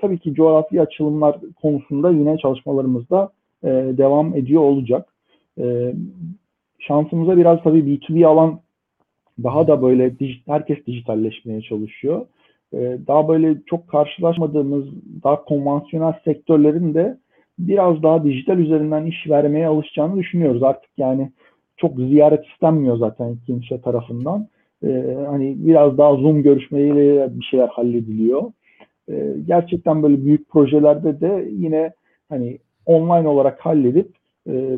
Speaker 3: Tabii ki coğrafi açılımlar konusunda yine çalışmalarımızda e, devam ediyor olacak. Şansımıza biraz tabii B2B alan daha da böyle herkes dijitalleşmeye çalışıyor. Ee, daha böyle çok karşılaşmadığımız daha konvansiyonel sektörlerin de biraz daha dijital üzerinden iş vermeye alışacağını düşünüyoruz. Artık yani çok ziyaret istenmiyor zaten kimse tarafından. Ee, hani biraz daha Zoom görüşmeleriyle bir şeyler hallediliyor. Ee, gerçekten böyle büyük projelerde de yine hani online olarak halledip e,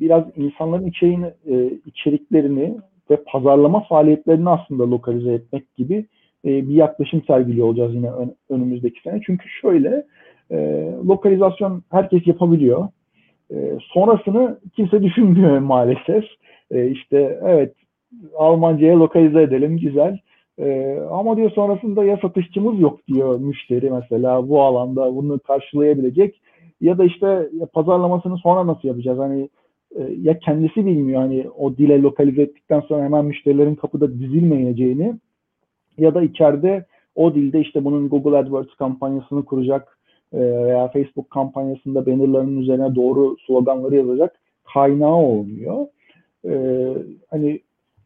Speaker 3: biraz insanların içeriğini, e, içeriklerini ve pazarlama faaliyetlerini aslında lokalize etmek gibi e, bir yaklaşım sergiliyor olacağız yine ön, önümüzdeki sene. Çünkü şöyle e, lokalizasyon herkes yapabiliyor. E, sonrasını kimse düşünmüyor maalesef. E, işte evet Almanca'ya lokalize edelim güzel. E, ama diyor sonrasında ya satışçımız yok diyor müşteri mesela bu alanda bunu karşılayabilecek ya da işte ya pazarlamasını sonra nasıl yapacağız? Hani e, ya kendisi bilmiyor hani o dile lokalize ettikten sonra hemen müşterilerin kapıda dizilmeyeceğini ya da içeride o dilde işte bunun Google AdWords kampanyasını kuracak e, veya Facebook kampanyasında bannerların üzerine doğru sloganları yazacak kaynağı olmuyor. E, hani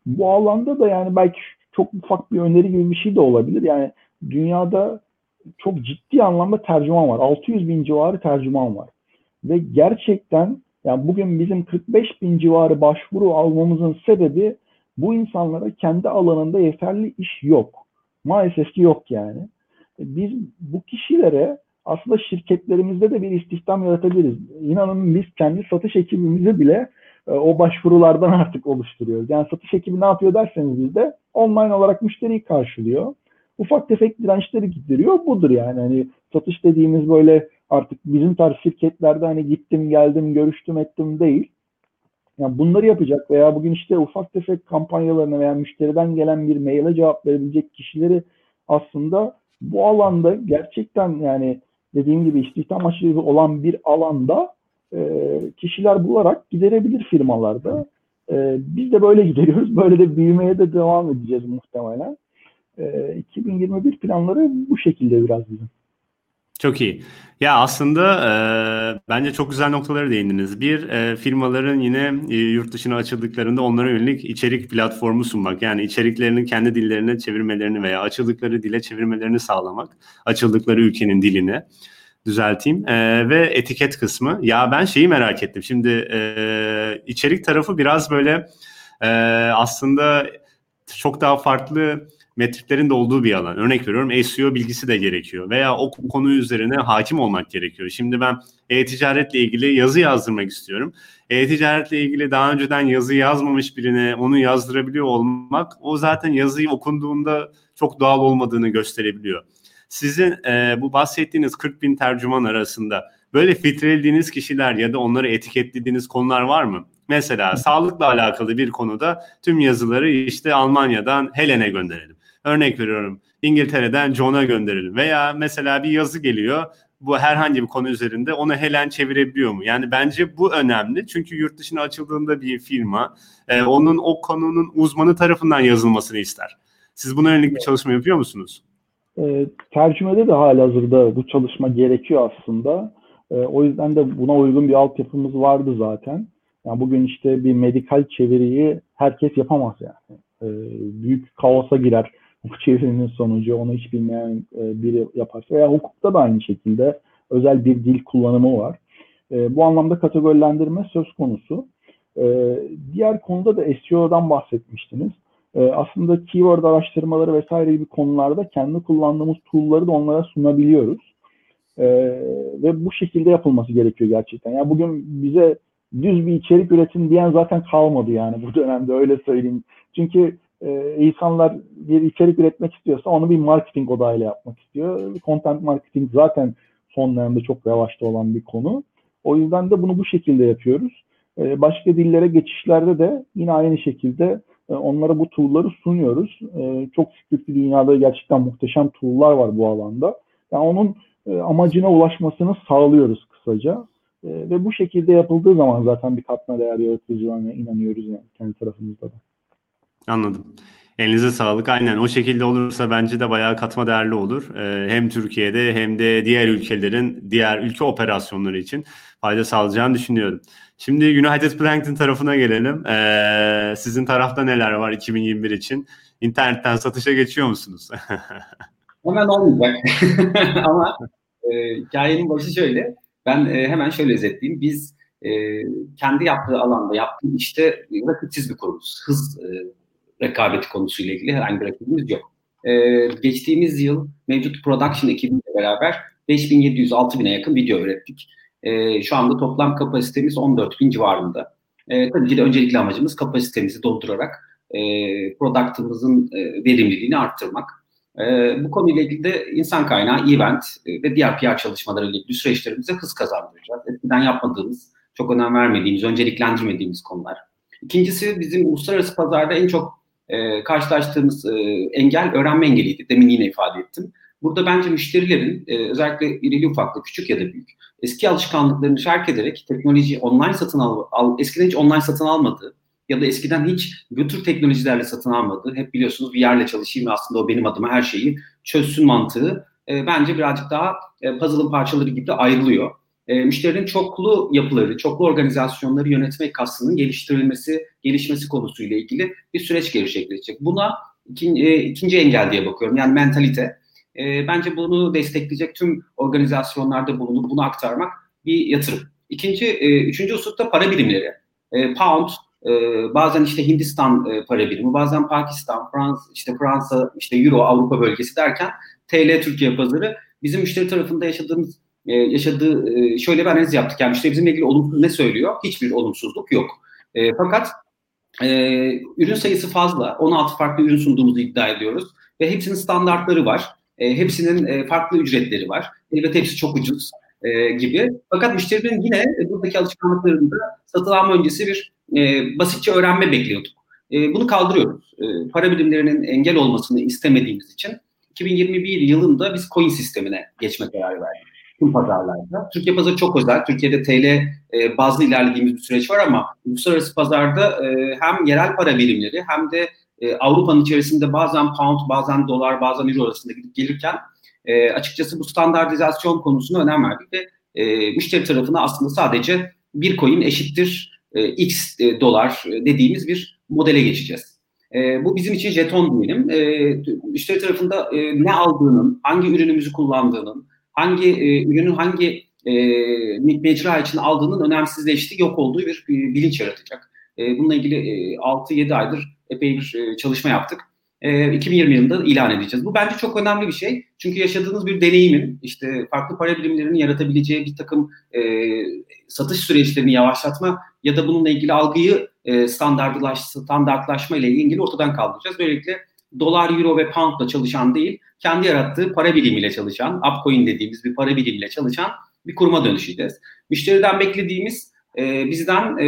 Speaker 3: bu alanda da yani belki çok ufak bir öneri gibi bir şey de olabilir. Yani dünyada çok ciddi anlamda tercüman var. 600 bin civarı tercüman var. Ve gerçekten yani bugün bizim 45 bin civarı başvuru almamızın sebebi bu insanlara kendi alanında yeterli iş yok. Maalesef ki yok yani. E, biz bu kişilere aslında şirketlerimizde de bir istihdam yaratabiliriz. İnanın biz kendi satış ekibimizi bile e, o başvurulardan artık oluşturuyoruz. Yani satış ekibi ne yapıyor derseniz bizde online olarak müşteriyi karşılıyor. Ufak tefek dirençleri gideriyor. Budur yani. Hani satış dediğimiz böyle artık bizim tarz şirketlerde hani gittim geldim görüştüm ettim değil. Yani bunları yapacak veya bugün işte ufak tefek kampanyalarına veya müşteriden gelen bir maile cevap verebilecek kişileri aslında bu alanda gerçekten yani dediğim gibi istihdam aşırı olan bir alanda e, kişiler bularak giderebilir firmalarda. E, biz de böyle gideriyoruz. Böyle de büyümeye de devam edeceğiz muhtemelen. E, 2021 planları bu şekilde biraz bizim.
Speaker 1: Çok iyi. Ya aslında e, bence çok güzel noktaları değindiniz. Bir, e, firmaların yine e, yurt dışına açıldıklarında onlara yönelik içerik platformu sunmak. Yani içeriklerini kendi dillerine çevirmelerini veya açıldıkları dile çevirmelerini sağlamak. Açıldıkları ülkenin diline düzelteyim. E, ve etiket kısmı. Ya ben şeyi merak ettim. Şimdi e, içerik tarafı biraz böyle e, aslında çok daha farklı metriklerin de olduğu bir alan. Örnek veriyorum SEO bilgisi de gerekiyor veya o konu üzerine hakim olmak gerekiyor. Şimdi ben e-ticaretle ilgili yazı yazdırmak istiyorum. E-ticaretle ilgili daha önceden yazı yazmamış birine onu yazdırabiliyor olmak o zaten yazıyı okunduğunda çok doğal olmadığını gösterebiliyor. Sizin e, bu bahsettiğiniz 40 bin tercüman arasında böyle filtrelediğiniz kişiler ya da onları etiketlediğiniz konular var mı? Mesela sağlıkla alakalı bir konuda tüm yazıları işte Almanya'dan Helen'e gönderelim. Örnek veriyorum İngiltere'den John'a gönderelim. Veya mesela bir yazı geliyor bu herhangi bir konu üzerinde onu Helen çevirebiliyor mu? Yani bence bu önemli. Çünkü yurt dışına açıldığında bir firma e, onun o konunun uzmanı tarafından yazılmasını ister. Siz buna yönelik bir çalışma yapıyor musunuz?
Speaker 3: E, tercümede de hala hazırda bu çalışma gerekiyor aslında. E, o yüzden de buna uygun bir altyapımız vardı zaten. Yani bugün işte bir medikal çeviriyi herkes yapamaz yani. E, büyük kaosa girer bu çevirinin sonucu onu hiç bilmeyen e, biri yaparsa veya hukukta da aynı şekilde özel bir dil kullanımı var. E, bu anlamda kategorilendirme söz konusu. E, diğer konuda da SEO'dan bahsetmiştiniz. Aslında keyword araştırmaları vesaire gibi konularda kendi kullandığımız tool'ları da onlara sunabiliyoruz. Ve bu şekilde yapılması gerekiyor gerçekten. Yani bugün bize düz bir içerik üretin diyen zaten kalmadı yani bu dönemde öyle söyleyeyim. Çünkü e, insanlar bir içerik üretmek istiyorsa onu bir marketing odağıyla yapmak istiyor. Content marketing zaten son dönemde çok revaçta olan bir konu. O yüzden de bunu bu şekilde yapıyoruz. E, başka dillere geçişlerde de yine aynı şekilde e, onlara bu tool'ları sunuyoruz. E, çok şükür ki dünyada gerçekten muhteşem tool'lar var bu alanda. Yani onun e, amacına ulaşmasını sağlıyoruz kısaca. Ve bu şekilde yapıldığı zaman zaten bir katma değer yaratılacağına inanıyoruz yani kendi tarafımızda da.
Speaker 1: Anladım. Elinize sağlık. Aynen o şekilde olursa bence de bayağı katma değerli olur. Ee, hem Türkiye'de hem de diğer ülkelerin diğer ülke operasyonları için fayda sağlayacağını düşünüyorum. Şimdi United Plankton tarafına gelelim. Ee, sizin tarafta neler var 2021 için? İnternetten satışa geçiyor musunuz?
Speaker 2: hemen olmayacak. Ama e, hikayenin başı şöyle. Ben e, hemen şöyle özetleyeyim. Biz e, kendi yaptığı alanda, yaptığı işte rakitsiz bir kurumuz. Hız e, rekabeti konusuyla ilgili herhangi bir rakibimiz yok. Ee, geçtiğimiz yıl mevcut production ekibiyle beraber 5700-6000'e yakın video ürettik. Ee, şu anda toplam kapasitemiz 14.000 civarında. Ee, tabii ki de öncelikli amacımız kapasitemizi doldurarak e, product'ımızın e, verimliliğini arttırmak. E, bu konuyla ilgili de insan kaynağı, event e, ve diğer PR çalışmaları ile ilgili süreçlerimize hız kazandıracağız. Eskiden yapmadığımız, çok önem vermediğimiz, önceliklendirmediğimiz konular. İkincisi bizim uluslararası pazarda en çok e, karşılaştığımız e, engel öğrenme engeliydi. Demin yine ifade ettim. Burada bence müşterilerin e, özellikle irili ufaklı, küçük ya da büyük eski alışkanlıklarını terk ederek teknoloji online satın al, al eskiden hiç online satın almadığı ya da eskiden hiç bu tür teknolojilerle satın almadığı, hep biliyorsunuz bir yerle çalışayım ve aslında o benim adıma her şeyi çözsün mantığı e, bence birazcık daha e, puzzle'ın parçaları gibi de ayrılıyor e, müşterinin çoklu yapıları, çoklu organizasyonları yönetmek kastının geliştirilmesi, gelişmesi konusuyla ilgili bir süreç gerçekleşecek. Buna ikinci, e, ikinci engel diye bakıyorum. Yani mentalite. E, bence bunu destekleyecek tüm organizasyonlarda bulunup bunu aktarmak bir yatırım. İkinci, e, üçüncü hususta para birimleri. E, pound, e, bazen işte Hindistan e, para birimi, bazen Pakistan, Fransa, işte Fransa, işte Euro, Avrupa bölgesi derken TL Türkiye pazarı bizim müşteri tarafında yaşadığımız e, yaşadığı e, şöyle bir analiz yaptık. Yani işte bizimle ilgili olumsuz ne söylüyor? Hiçbir olumsuzluk yok. E, fakat ürün sayısı fazla. 16 farklı ürün sunduğumuzu iddia ediyoruz. Ve hepsinin standartları var. Hepsinin farklı ücretleri var. Elbette hepsi çok ucuz gibi. Fakat müşterinin yine buradaki alışkanlıklarında satın öncesi bir basitçe öğrenme bekliyorduk. Bunu kaldırıyoruz. Para birimlerinin engel olmasını istemediğimiz için 2021 yılında biz coin sistemine geçme kararı verdik tüm pazarlarda. Türkiye pazarı çok özel. Türkiye'de TL e, bazlı ilerlediğimiz bir süreç var ama uluslararası pazarda e, hem yerel para birimleri hem de e, Avrupa'nın içerisinde bazen pound, bazen dolar, bazen euro arasında gidip gelirken e, açıkçası bu standartizasyon konusuna önem verdik ve e, müşteri tarafına aslında sadece bir coin eşittir e, x e, dolar e, dediğimiz bir modele geçeceğiz. E, bu bizim için jeton diyelim. E, müşteri tarafında e, ne aldığının, hangi ürünümüzü kullandığının, hangi e, ürünün hangi e, mecra için aldığının önemsizleştiği, yok olduğu bir e, bilinç yaratacak. E, bununla ilgili e, 6-7 aydır epey bir e, çalışma yaptık. E, 2020 yılında ilan edeceğiz. Bu bence çok önemli bir şey. Çünkü yaşadığınız bir deneyimin, işte farklı para birimlerinin yaratabileceği bir takım e, satış süreçlerini yavaşlatma ya da bununla ilgili algıyı e, standartlaş, standartlaşma ile ilgili ortadan kaldıracağız. Böylelikle dolar, euro ve poundla çalışan değil, kendi yarattığı para birimiyle çalışan, upcoin dediğimiz bir para birimiyle çalışan bir kuruma dönüşeceğiz. Müşteriden beklediğimiz e, bizden e,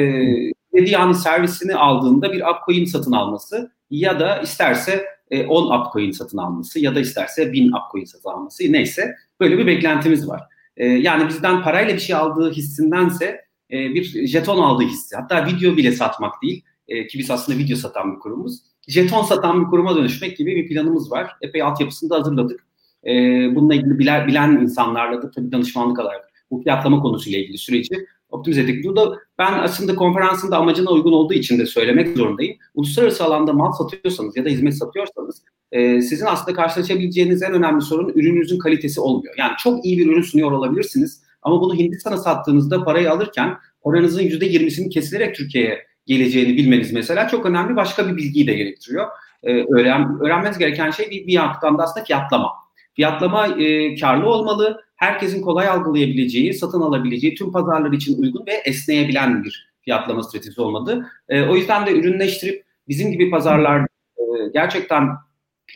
Speaker 2: dediği yani servisini aldığında bir upcoin satın alması ya da isterse e, 10 upcoin satın alması ya da isterse 1000 upcoin satın alması neyse böyle bir beklentimiz var. E, yani bizden parayla bir şey aldığı hissindense e, bir jeton aldığı hissi hatta video bile satmak değil e, ki biz aslında video satan bir kurumuz. Jeton satan bir kuruma dönüşmek gibi bir planımız var. Epey altyapısını da hazırladık. E, bununla ilgili bilen, bilen insanlarla da tabii danışmanlık alarak bu fiyatlama konusuyla ilgili süreci optimize ettik. Burada ben aslında konferansın da amacına uygun olduğu için de söylemek zorundayım. Uluslararası alanda mal satıyorsanız ya da hizmet satıyorsanız e, sizin aslında karşılaşabileceğiniz en önemli sorun ürününüzün kalitesi olmuyor. Yani çok iyi bir ürün sunuyor olabilirsiniz ama bunu Hindistan'a sattığınızda parayı alırken paranızın %20'sini kesilerek Türkiye'ye geleceğini bilmeniz mesela çok önemli başka bir bilgiyi de gerektiriyor. Ee, öğren, öğrenmeniz gereken şey bir, bir yandan da aslında fiyatlama. Fiyatlama e, karlı olmalı, herkesin kolay algılayabileceği, satın alabileceği, tüm pazarlar için uygun ve esneyebilen bir fiyatlama stratejisi olmadı. E, o yüzden de ürünleştirip bizim gibi pazarlar e, gerçekten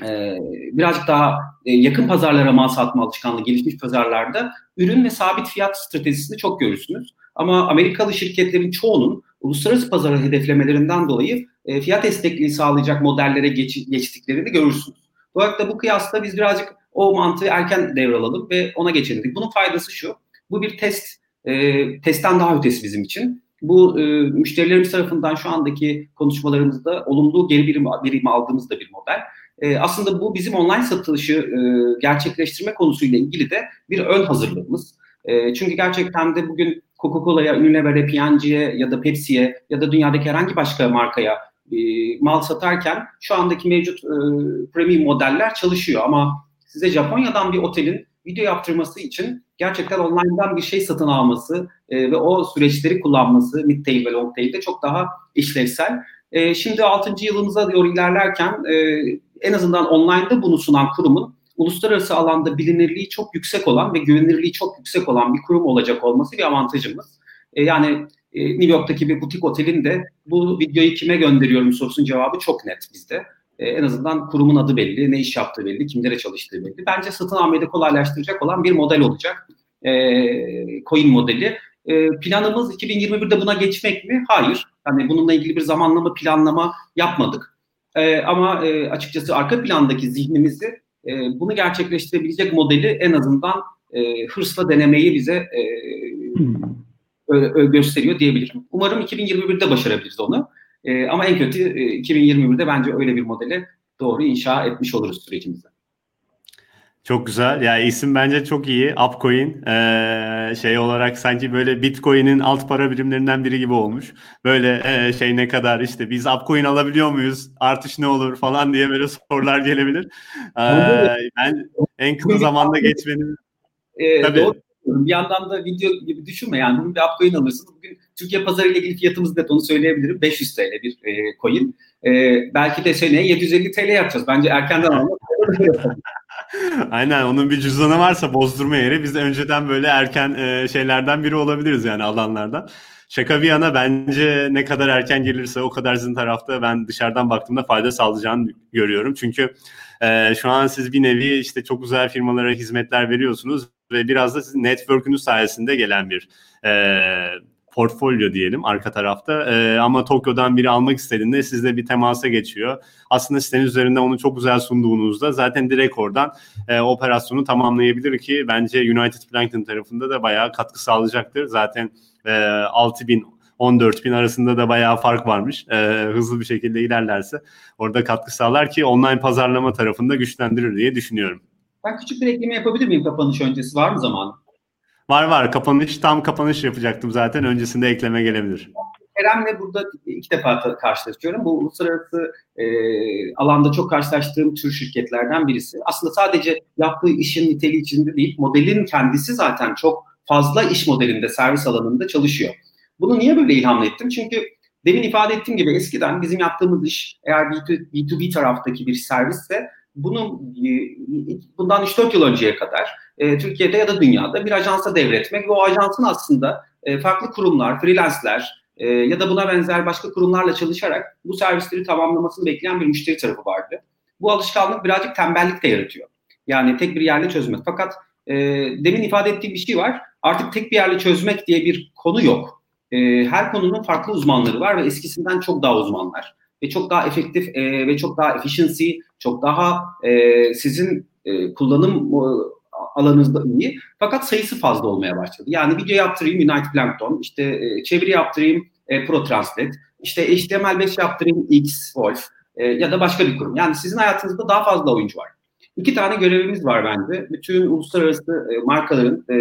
Speaker 2: e, birazcık daha e, yakın pazarlara mal satma alışkanlığı gelişmiş pazarlarda ürün ve sabit fiyat stratejisini çok görürsünüz. Ama Amerikalı şirketlerin çoğunun uluslararası pazarı hedeflemelerinden dolayı e, fiyat esnekliği sağlayacak modellere geç, geçtiklerini görürsünüz. Dolayısıyla bu kıyasla biz birazcık o mantığı erken devraladık ve ona geçelim. Bunun faydası şu, bu bir test, e, testten daha ötesi bizim için. Bu e, müşterilerimiz tarafından şu andaki konuşmalarımızda olumlu geri birim, birim aldığımız da bir model. E, aslında bu bizim online satışı e, gerçekleştirme konusuyla ilgili de bir ön hazırlığımız. E, çünkü gerçekten de bugün Coca-Cola'ya, Unilever'e, P&G'ye ya da Pepsi'ye ya da dünyadaki herhangi başka markaya e, mal satarken şu andaki mevcut e, premium modeller çalışıyor ama size Japonya'dan bir otelin video yaptırması için gerçekten online'dan bir şey satın alması e, ve o süreçleri kullanması mid-tail ve long-tail'de çok daha işlevsel. E, şimdi 6. yılımıza doğru ilerlerken e, en azından online'da bunu sunan kurumun uluslararası alanda bilinirliği çok yüksek olan ve güvenilirliği çok yüksek olan bir kurum olacak olması bir avantajımız. E, yani e, New York'taki bir butik otelin de bu videoyu kime gönderiyorum sorusunun cevabı çok net bizde. E, en azından kurumun adı belli, ne iş yaptığı belli, kimlere çalıştığı belli. Bence satın almayı da kolaylaştıracak olan bir model olacak. E, coin modeli. E, planımız 2021'de buna geçmek mi? Hayır. Yani bununla ilgili bir zamanlama planlama yapmadık. E, ama e, açıkçası arka plandaki zihnimizi e, bunu gerçekleştirebilecek modeli en azından e, hırsla denemeyi bize e, ö, gösteriyor diyebilirim. Umarım 2021'de başarabiliriz onu. E, ama en kötü e, 2021'de bence öyle bir modeli doğru inşa etmiş oluruz sürecimizde.
Speaker 1: Çok güzel. Ya isim bence çok iyi. Upcoin ee, şey olarak sanki böyle Bitcoin'in alt para birimlerinden biri gibi olmuş. Böyle e, şey ne kadar işte biz Upcoin alabiliyor muyuz? Artış ne olur falan diye böyle sorular gelebilir. Ee, ben en kısa zamanda geçmenin
Speaker 2: e, Tabii. Doğru. Bir yandan da video gibi düşünme yani bugün bir upcoin alırsın. Bugün Türkiye pazarı ile ilgili fiyatımız net onu söyleyebilirim. 500 TL bir e, coin. E, belki de seneye 750 TL yapacağız. Bence erkenden almak.
Speaker 1: Aynen onun bir cüzdanı varsa bozdurma yeri biz de önceden böyle erken e, şeylerden biri olabiliriz yani alanlardan. Şaka bir yana bence ne kadar erken gelirse o kadar sizin tarafta ben dışarıdan baktığımda fayda sağlayacağını görüyorum. Çünkü e, şu an siz bir nevi işte çok güzel firmalara hizmetler veriyorsunuz ve biraz da sizin network'ünüz sayesinde gelen bir e, portfolyo diyelim arka tarafta. E, ama Tokyo'dan biri almak istediğinde sizle bir temasa geçiyor. Aslında sitenin üzerinde onu çok güzel sunduğunuzda zaten direkt oradan e, operasyonu tamamlayabilir ki bence United Plankton tarafında da bayağı katkı sağlayacaktır. Zaten e, 6 bin 14 bin arasında da bayağı fark varmış. E, hızlı bir şekilde ilerlerse orada katkı sağlar ki online pazarlama tarafında güçlendirir diye düşünüyorum.
Speaker 2: Ben küçük bir ekleme yapabilir miyim kapanış öncesi? Var mı zamanı?
Speaker 1: Var var. Kapanış tam kapanış yapacaktım zaten. Öncesinde ekleme gelebilir.
Speaker 2: Kerem'le burada iki defa karşılaşıyorum. Bu uluslararası e, alanda çok karşılaştığım tür şirketlerden birisi. Aslında sadece yaptığı işin niteliği içinde değil, modelin kendisi zaten çok fazla iş modelinde, servis alanında çalışıyor. Bunu niye böyle ilham ettim? Çünkü demin ifade ettiğim gibi eskiden bizim yaptığımız iş eğer B2, B2B taraftaki bir servisse bunu e, bundan 3-4 yıl önceye kadar e, Türkiye'de ya da dünyada bir ajansa devretmek ve o ajansın aslında e, farklı kurumlar, freelance'ler e, ya da buna benzer başka kurumlarla çalışarak bu servisleri tamamlamasını bekleyen bir müşteri tarafı vardı. bu alışkanlık birazcık tembellik de yaratıyor. Yani tek bir yerle çözmek. Fakat e, demin ifade ettiğim bir şey var. Artık tek bir yerle çözmek diye bir konu yok. E, her konunun farklı uzmanları var ve eskisinden çok daha uzmanlar ve çok daha efektif e, ve çok daha efficiency, çok daha e, sizin e, kullanım e, alanınızda iyi. Fakat sayısı fazla olmaya başladı. Yani video yaptırayım Unite Plankton, işte e, çeviri yaptırayım e, Pro Translate, işte HTML5 yaptırayım Xwolf e, ya da başka bir kurum. Yani sizin hayatınızda daha fazla oyuncu var. İki tane görevimiz var bence. Bütün uluslararası e, markaların e,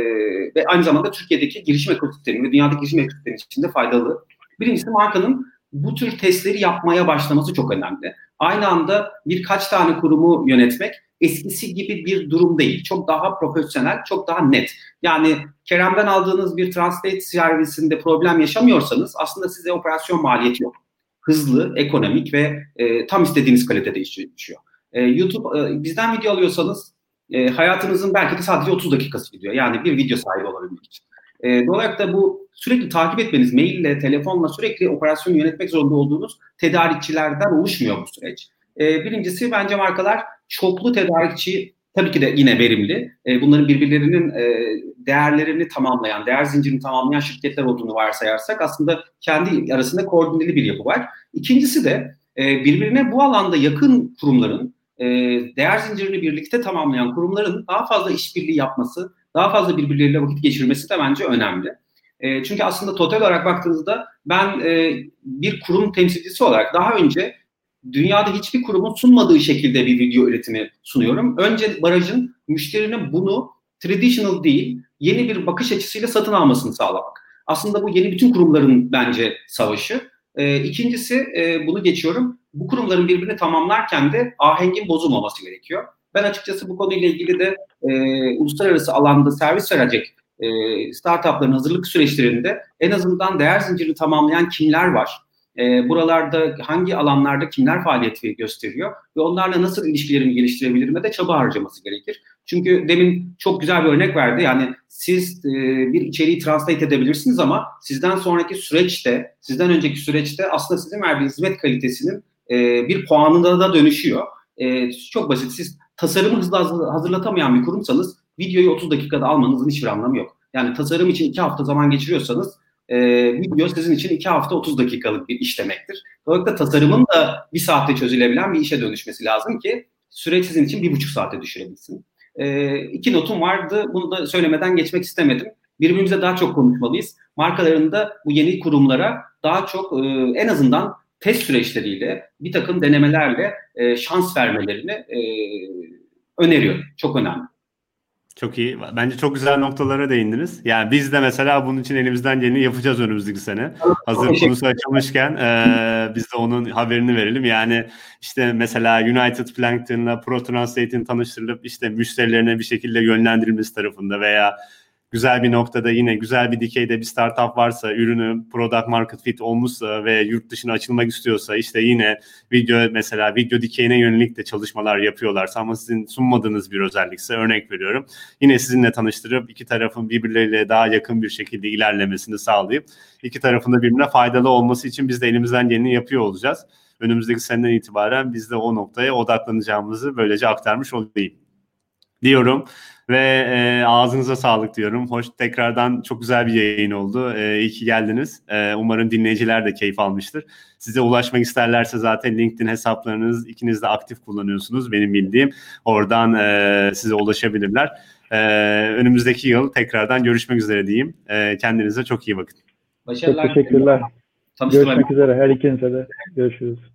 Speaker 2: ve aynı zamanda Türkiye'deki girişim ekosistemi ve dünyadaki girişim ekosistemi içinde faydalı. Birincisi markanın bu tür testleri yapmaya başlaması çok önemli. Aynı anda birkaç tane kurumu yönetmek eskisi gibi bir durum değil. Çok daha profesyonel, çok daha net. Yani Kerem'den aldığınız bir translate servisinde problem yaşamıyorsanız aslında size operasyon maliyeti yok. Hızlı, ekonomik ve e, tam istediğiniz kalitede işliyor. E, YouTube e, bizden video alıyorsanız e, hayatınızın belki de sadece 30 dakikası gidiyor. Yani bir video sahibi olabilmek için. E, dolayısıyla bu sürekli takip etmeniz, maille, telefonla sürekli operasyonu yönetmek zorunda olduğunuz tedarikçilerden oluşmuyor bu süreç. E, birincisi bence markalar çoklu tedarikçi tabii ki de yine verimli. E, bunların birbirlerinin e, değerlerini tamamlayan, değer zincirini tamamlayan şirketler olduğunu varsayarsak aslında kendi arasında koordineli bir yapı var. İkincisi de e, birbirine bu alanda yakın kurumların, e, değer zincirini birlikte tamamlayan kurumların daha fazla işbirliği yapması, daha fazla birbirleriyle vakit geçirmesi de bence önemli. E, çünkü aslında total olarak baktığınızda ben e, bir kurum temsilcisi olarak daha önce dünyada hiçbir kurumun sunmadığı şekilde bir video üretimi sunuyorum. Önce barajın müşterinin bunu traditional değil, yeni bir bakış açısıyla satın almasını sağlamak. Aslında bu yeni bütün kurumların bence savaşı. E, ikincisi e, bunu geçiyorum. Bu kurumların birbirini tamamlarken de ahengin bozulmaması gerekiyor. Ben açıkçası bu konuyla ilgili de e, uluslararası alanda servis verecek e, startupların hazırlık süreçlerinde en azından değer zincirini tamamlayan kimler var? E, buralarda hangi alanlarda kimler faaliyet gösteriyor ve onlarla nasıl ilişkilerimi geliştirebilirim de çaba harcaması gerekir. Çünkü demin çok güzel bir örnek verdi. Yani siz e, bir içeriği translate edebilirsiniz ama sizden sonraki süreçte, sizden önceki süreçte aslında sizin verdiğiniz hizmet kalitesinin e, bir puanında da dönüşüyor. E, çok basit. Siz tasarımı hızlı hazırlatamayan bir kurumsanız videoyu 30 dakikada almanızın hiçbir anlamı yok. Yani tasarım için 2 hafta zaman geçiriyorsanız e, video sizin için 2 hafta 30 dakikalık bir iş demektir. Dolayısıyla tasarımın da bir saatte çözülebilen bir işe dönüşmesi lazım ki süreç sizin için bir buçuk saate düşürebilsin. E, iki notum vardı. Bunu da söylemeden geçmek istemedim. Birbirimize daha çok konuşmalıyız. Markalarında bu yeni kurumlara daha çok e, en azından test süreçleriyle, bir takım denemelerle e, şans vermelerini e, öneriyorum. Çok önemli.
Speaker 1: Çok iyi. Bence çok güzel noktalara değindiniz. Yani biz de mesela bunun için elimizden geleni yapacağız önümüzdeki sene. Hazır konusu açılmışken e, biz de onun haberini verelim. Yani işte mesela United Plankton'la Pro Translate'in tanıştırılıp işte müşterilerine bir şekilde yönlendirilmesi tarafında veya güzel bir noktada yine güzel bir dikeyde bir startup varsa, ürünü product market fit olmuşsa ve yurt dışına açılmak istiyorsa işte yine video mesela video dikeyine yönelik de çalışmalar yapıyorlar. ama sizin sunmadığınız bir özellikse örnek veriyorum. Yine sizinle tanıştırıp iki tarafın birbirleriyle daha yakın bir şekilde ilerlemesini sağlayıp iki tarafın da birbirine faydalı olması için biz de elimizden geleni yapıyor olacağız. Önümüzdeki seneden itibaren biz de o noktaya odaklanacağımızı böylece aktarmış olayım diyorum. Ve e, ağzınıza sağlık diyorum. Hoş tekrardan çok güzel bir yayın oldu. E, iyi ki geldiniz. E, umarım dinleyiciler de keyif almıştır. Size ulaşmak isterlerse zaten LinkedIn hesaplarınız ikiniz de aktif kullanıyorsunuz benim bildiğim. Oradan e, size ulaşabilirler. E, önümüzdeki yıl tekrardan görüşmek üzere diyeyim. E, kendinize çok iyi bakın.
Speaker 3: Başarılar. Çok teşekkürler. Görüşmek üzere her ikinize de. Görüşürüz.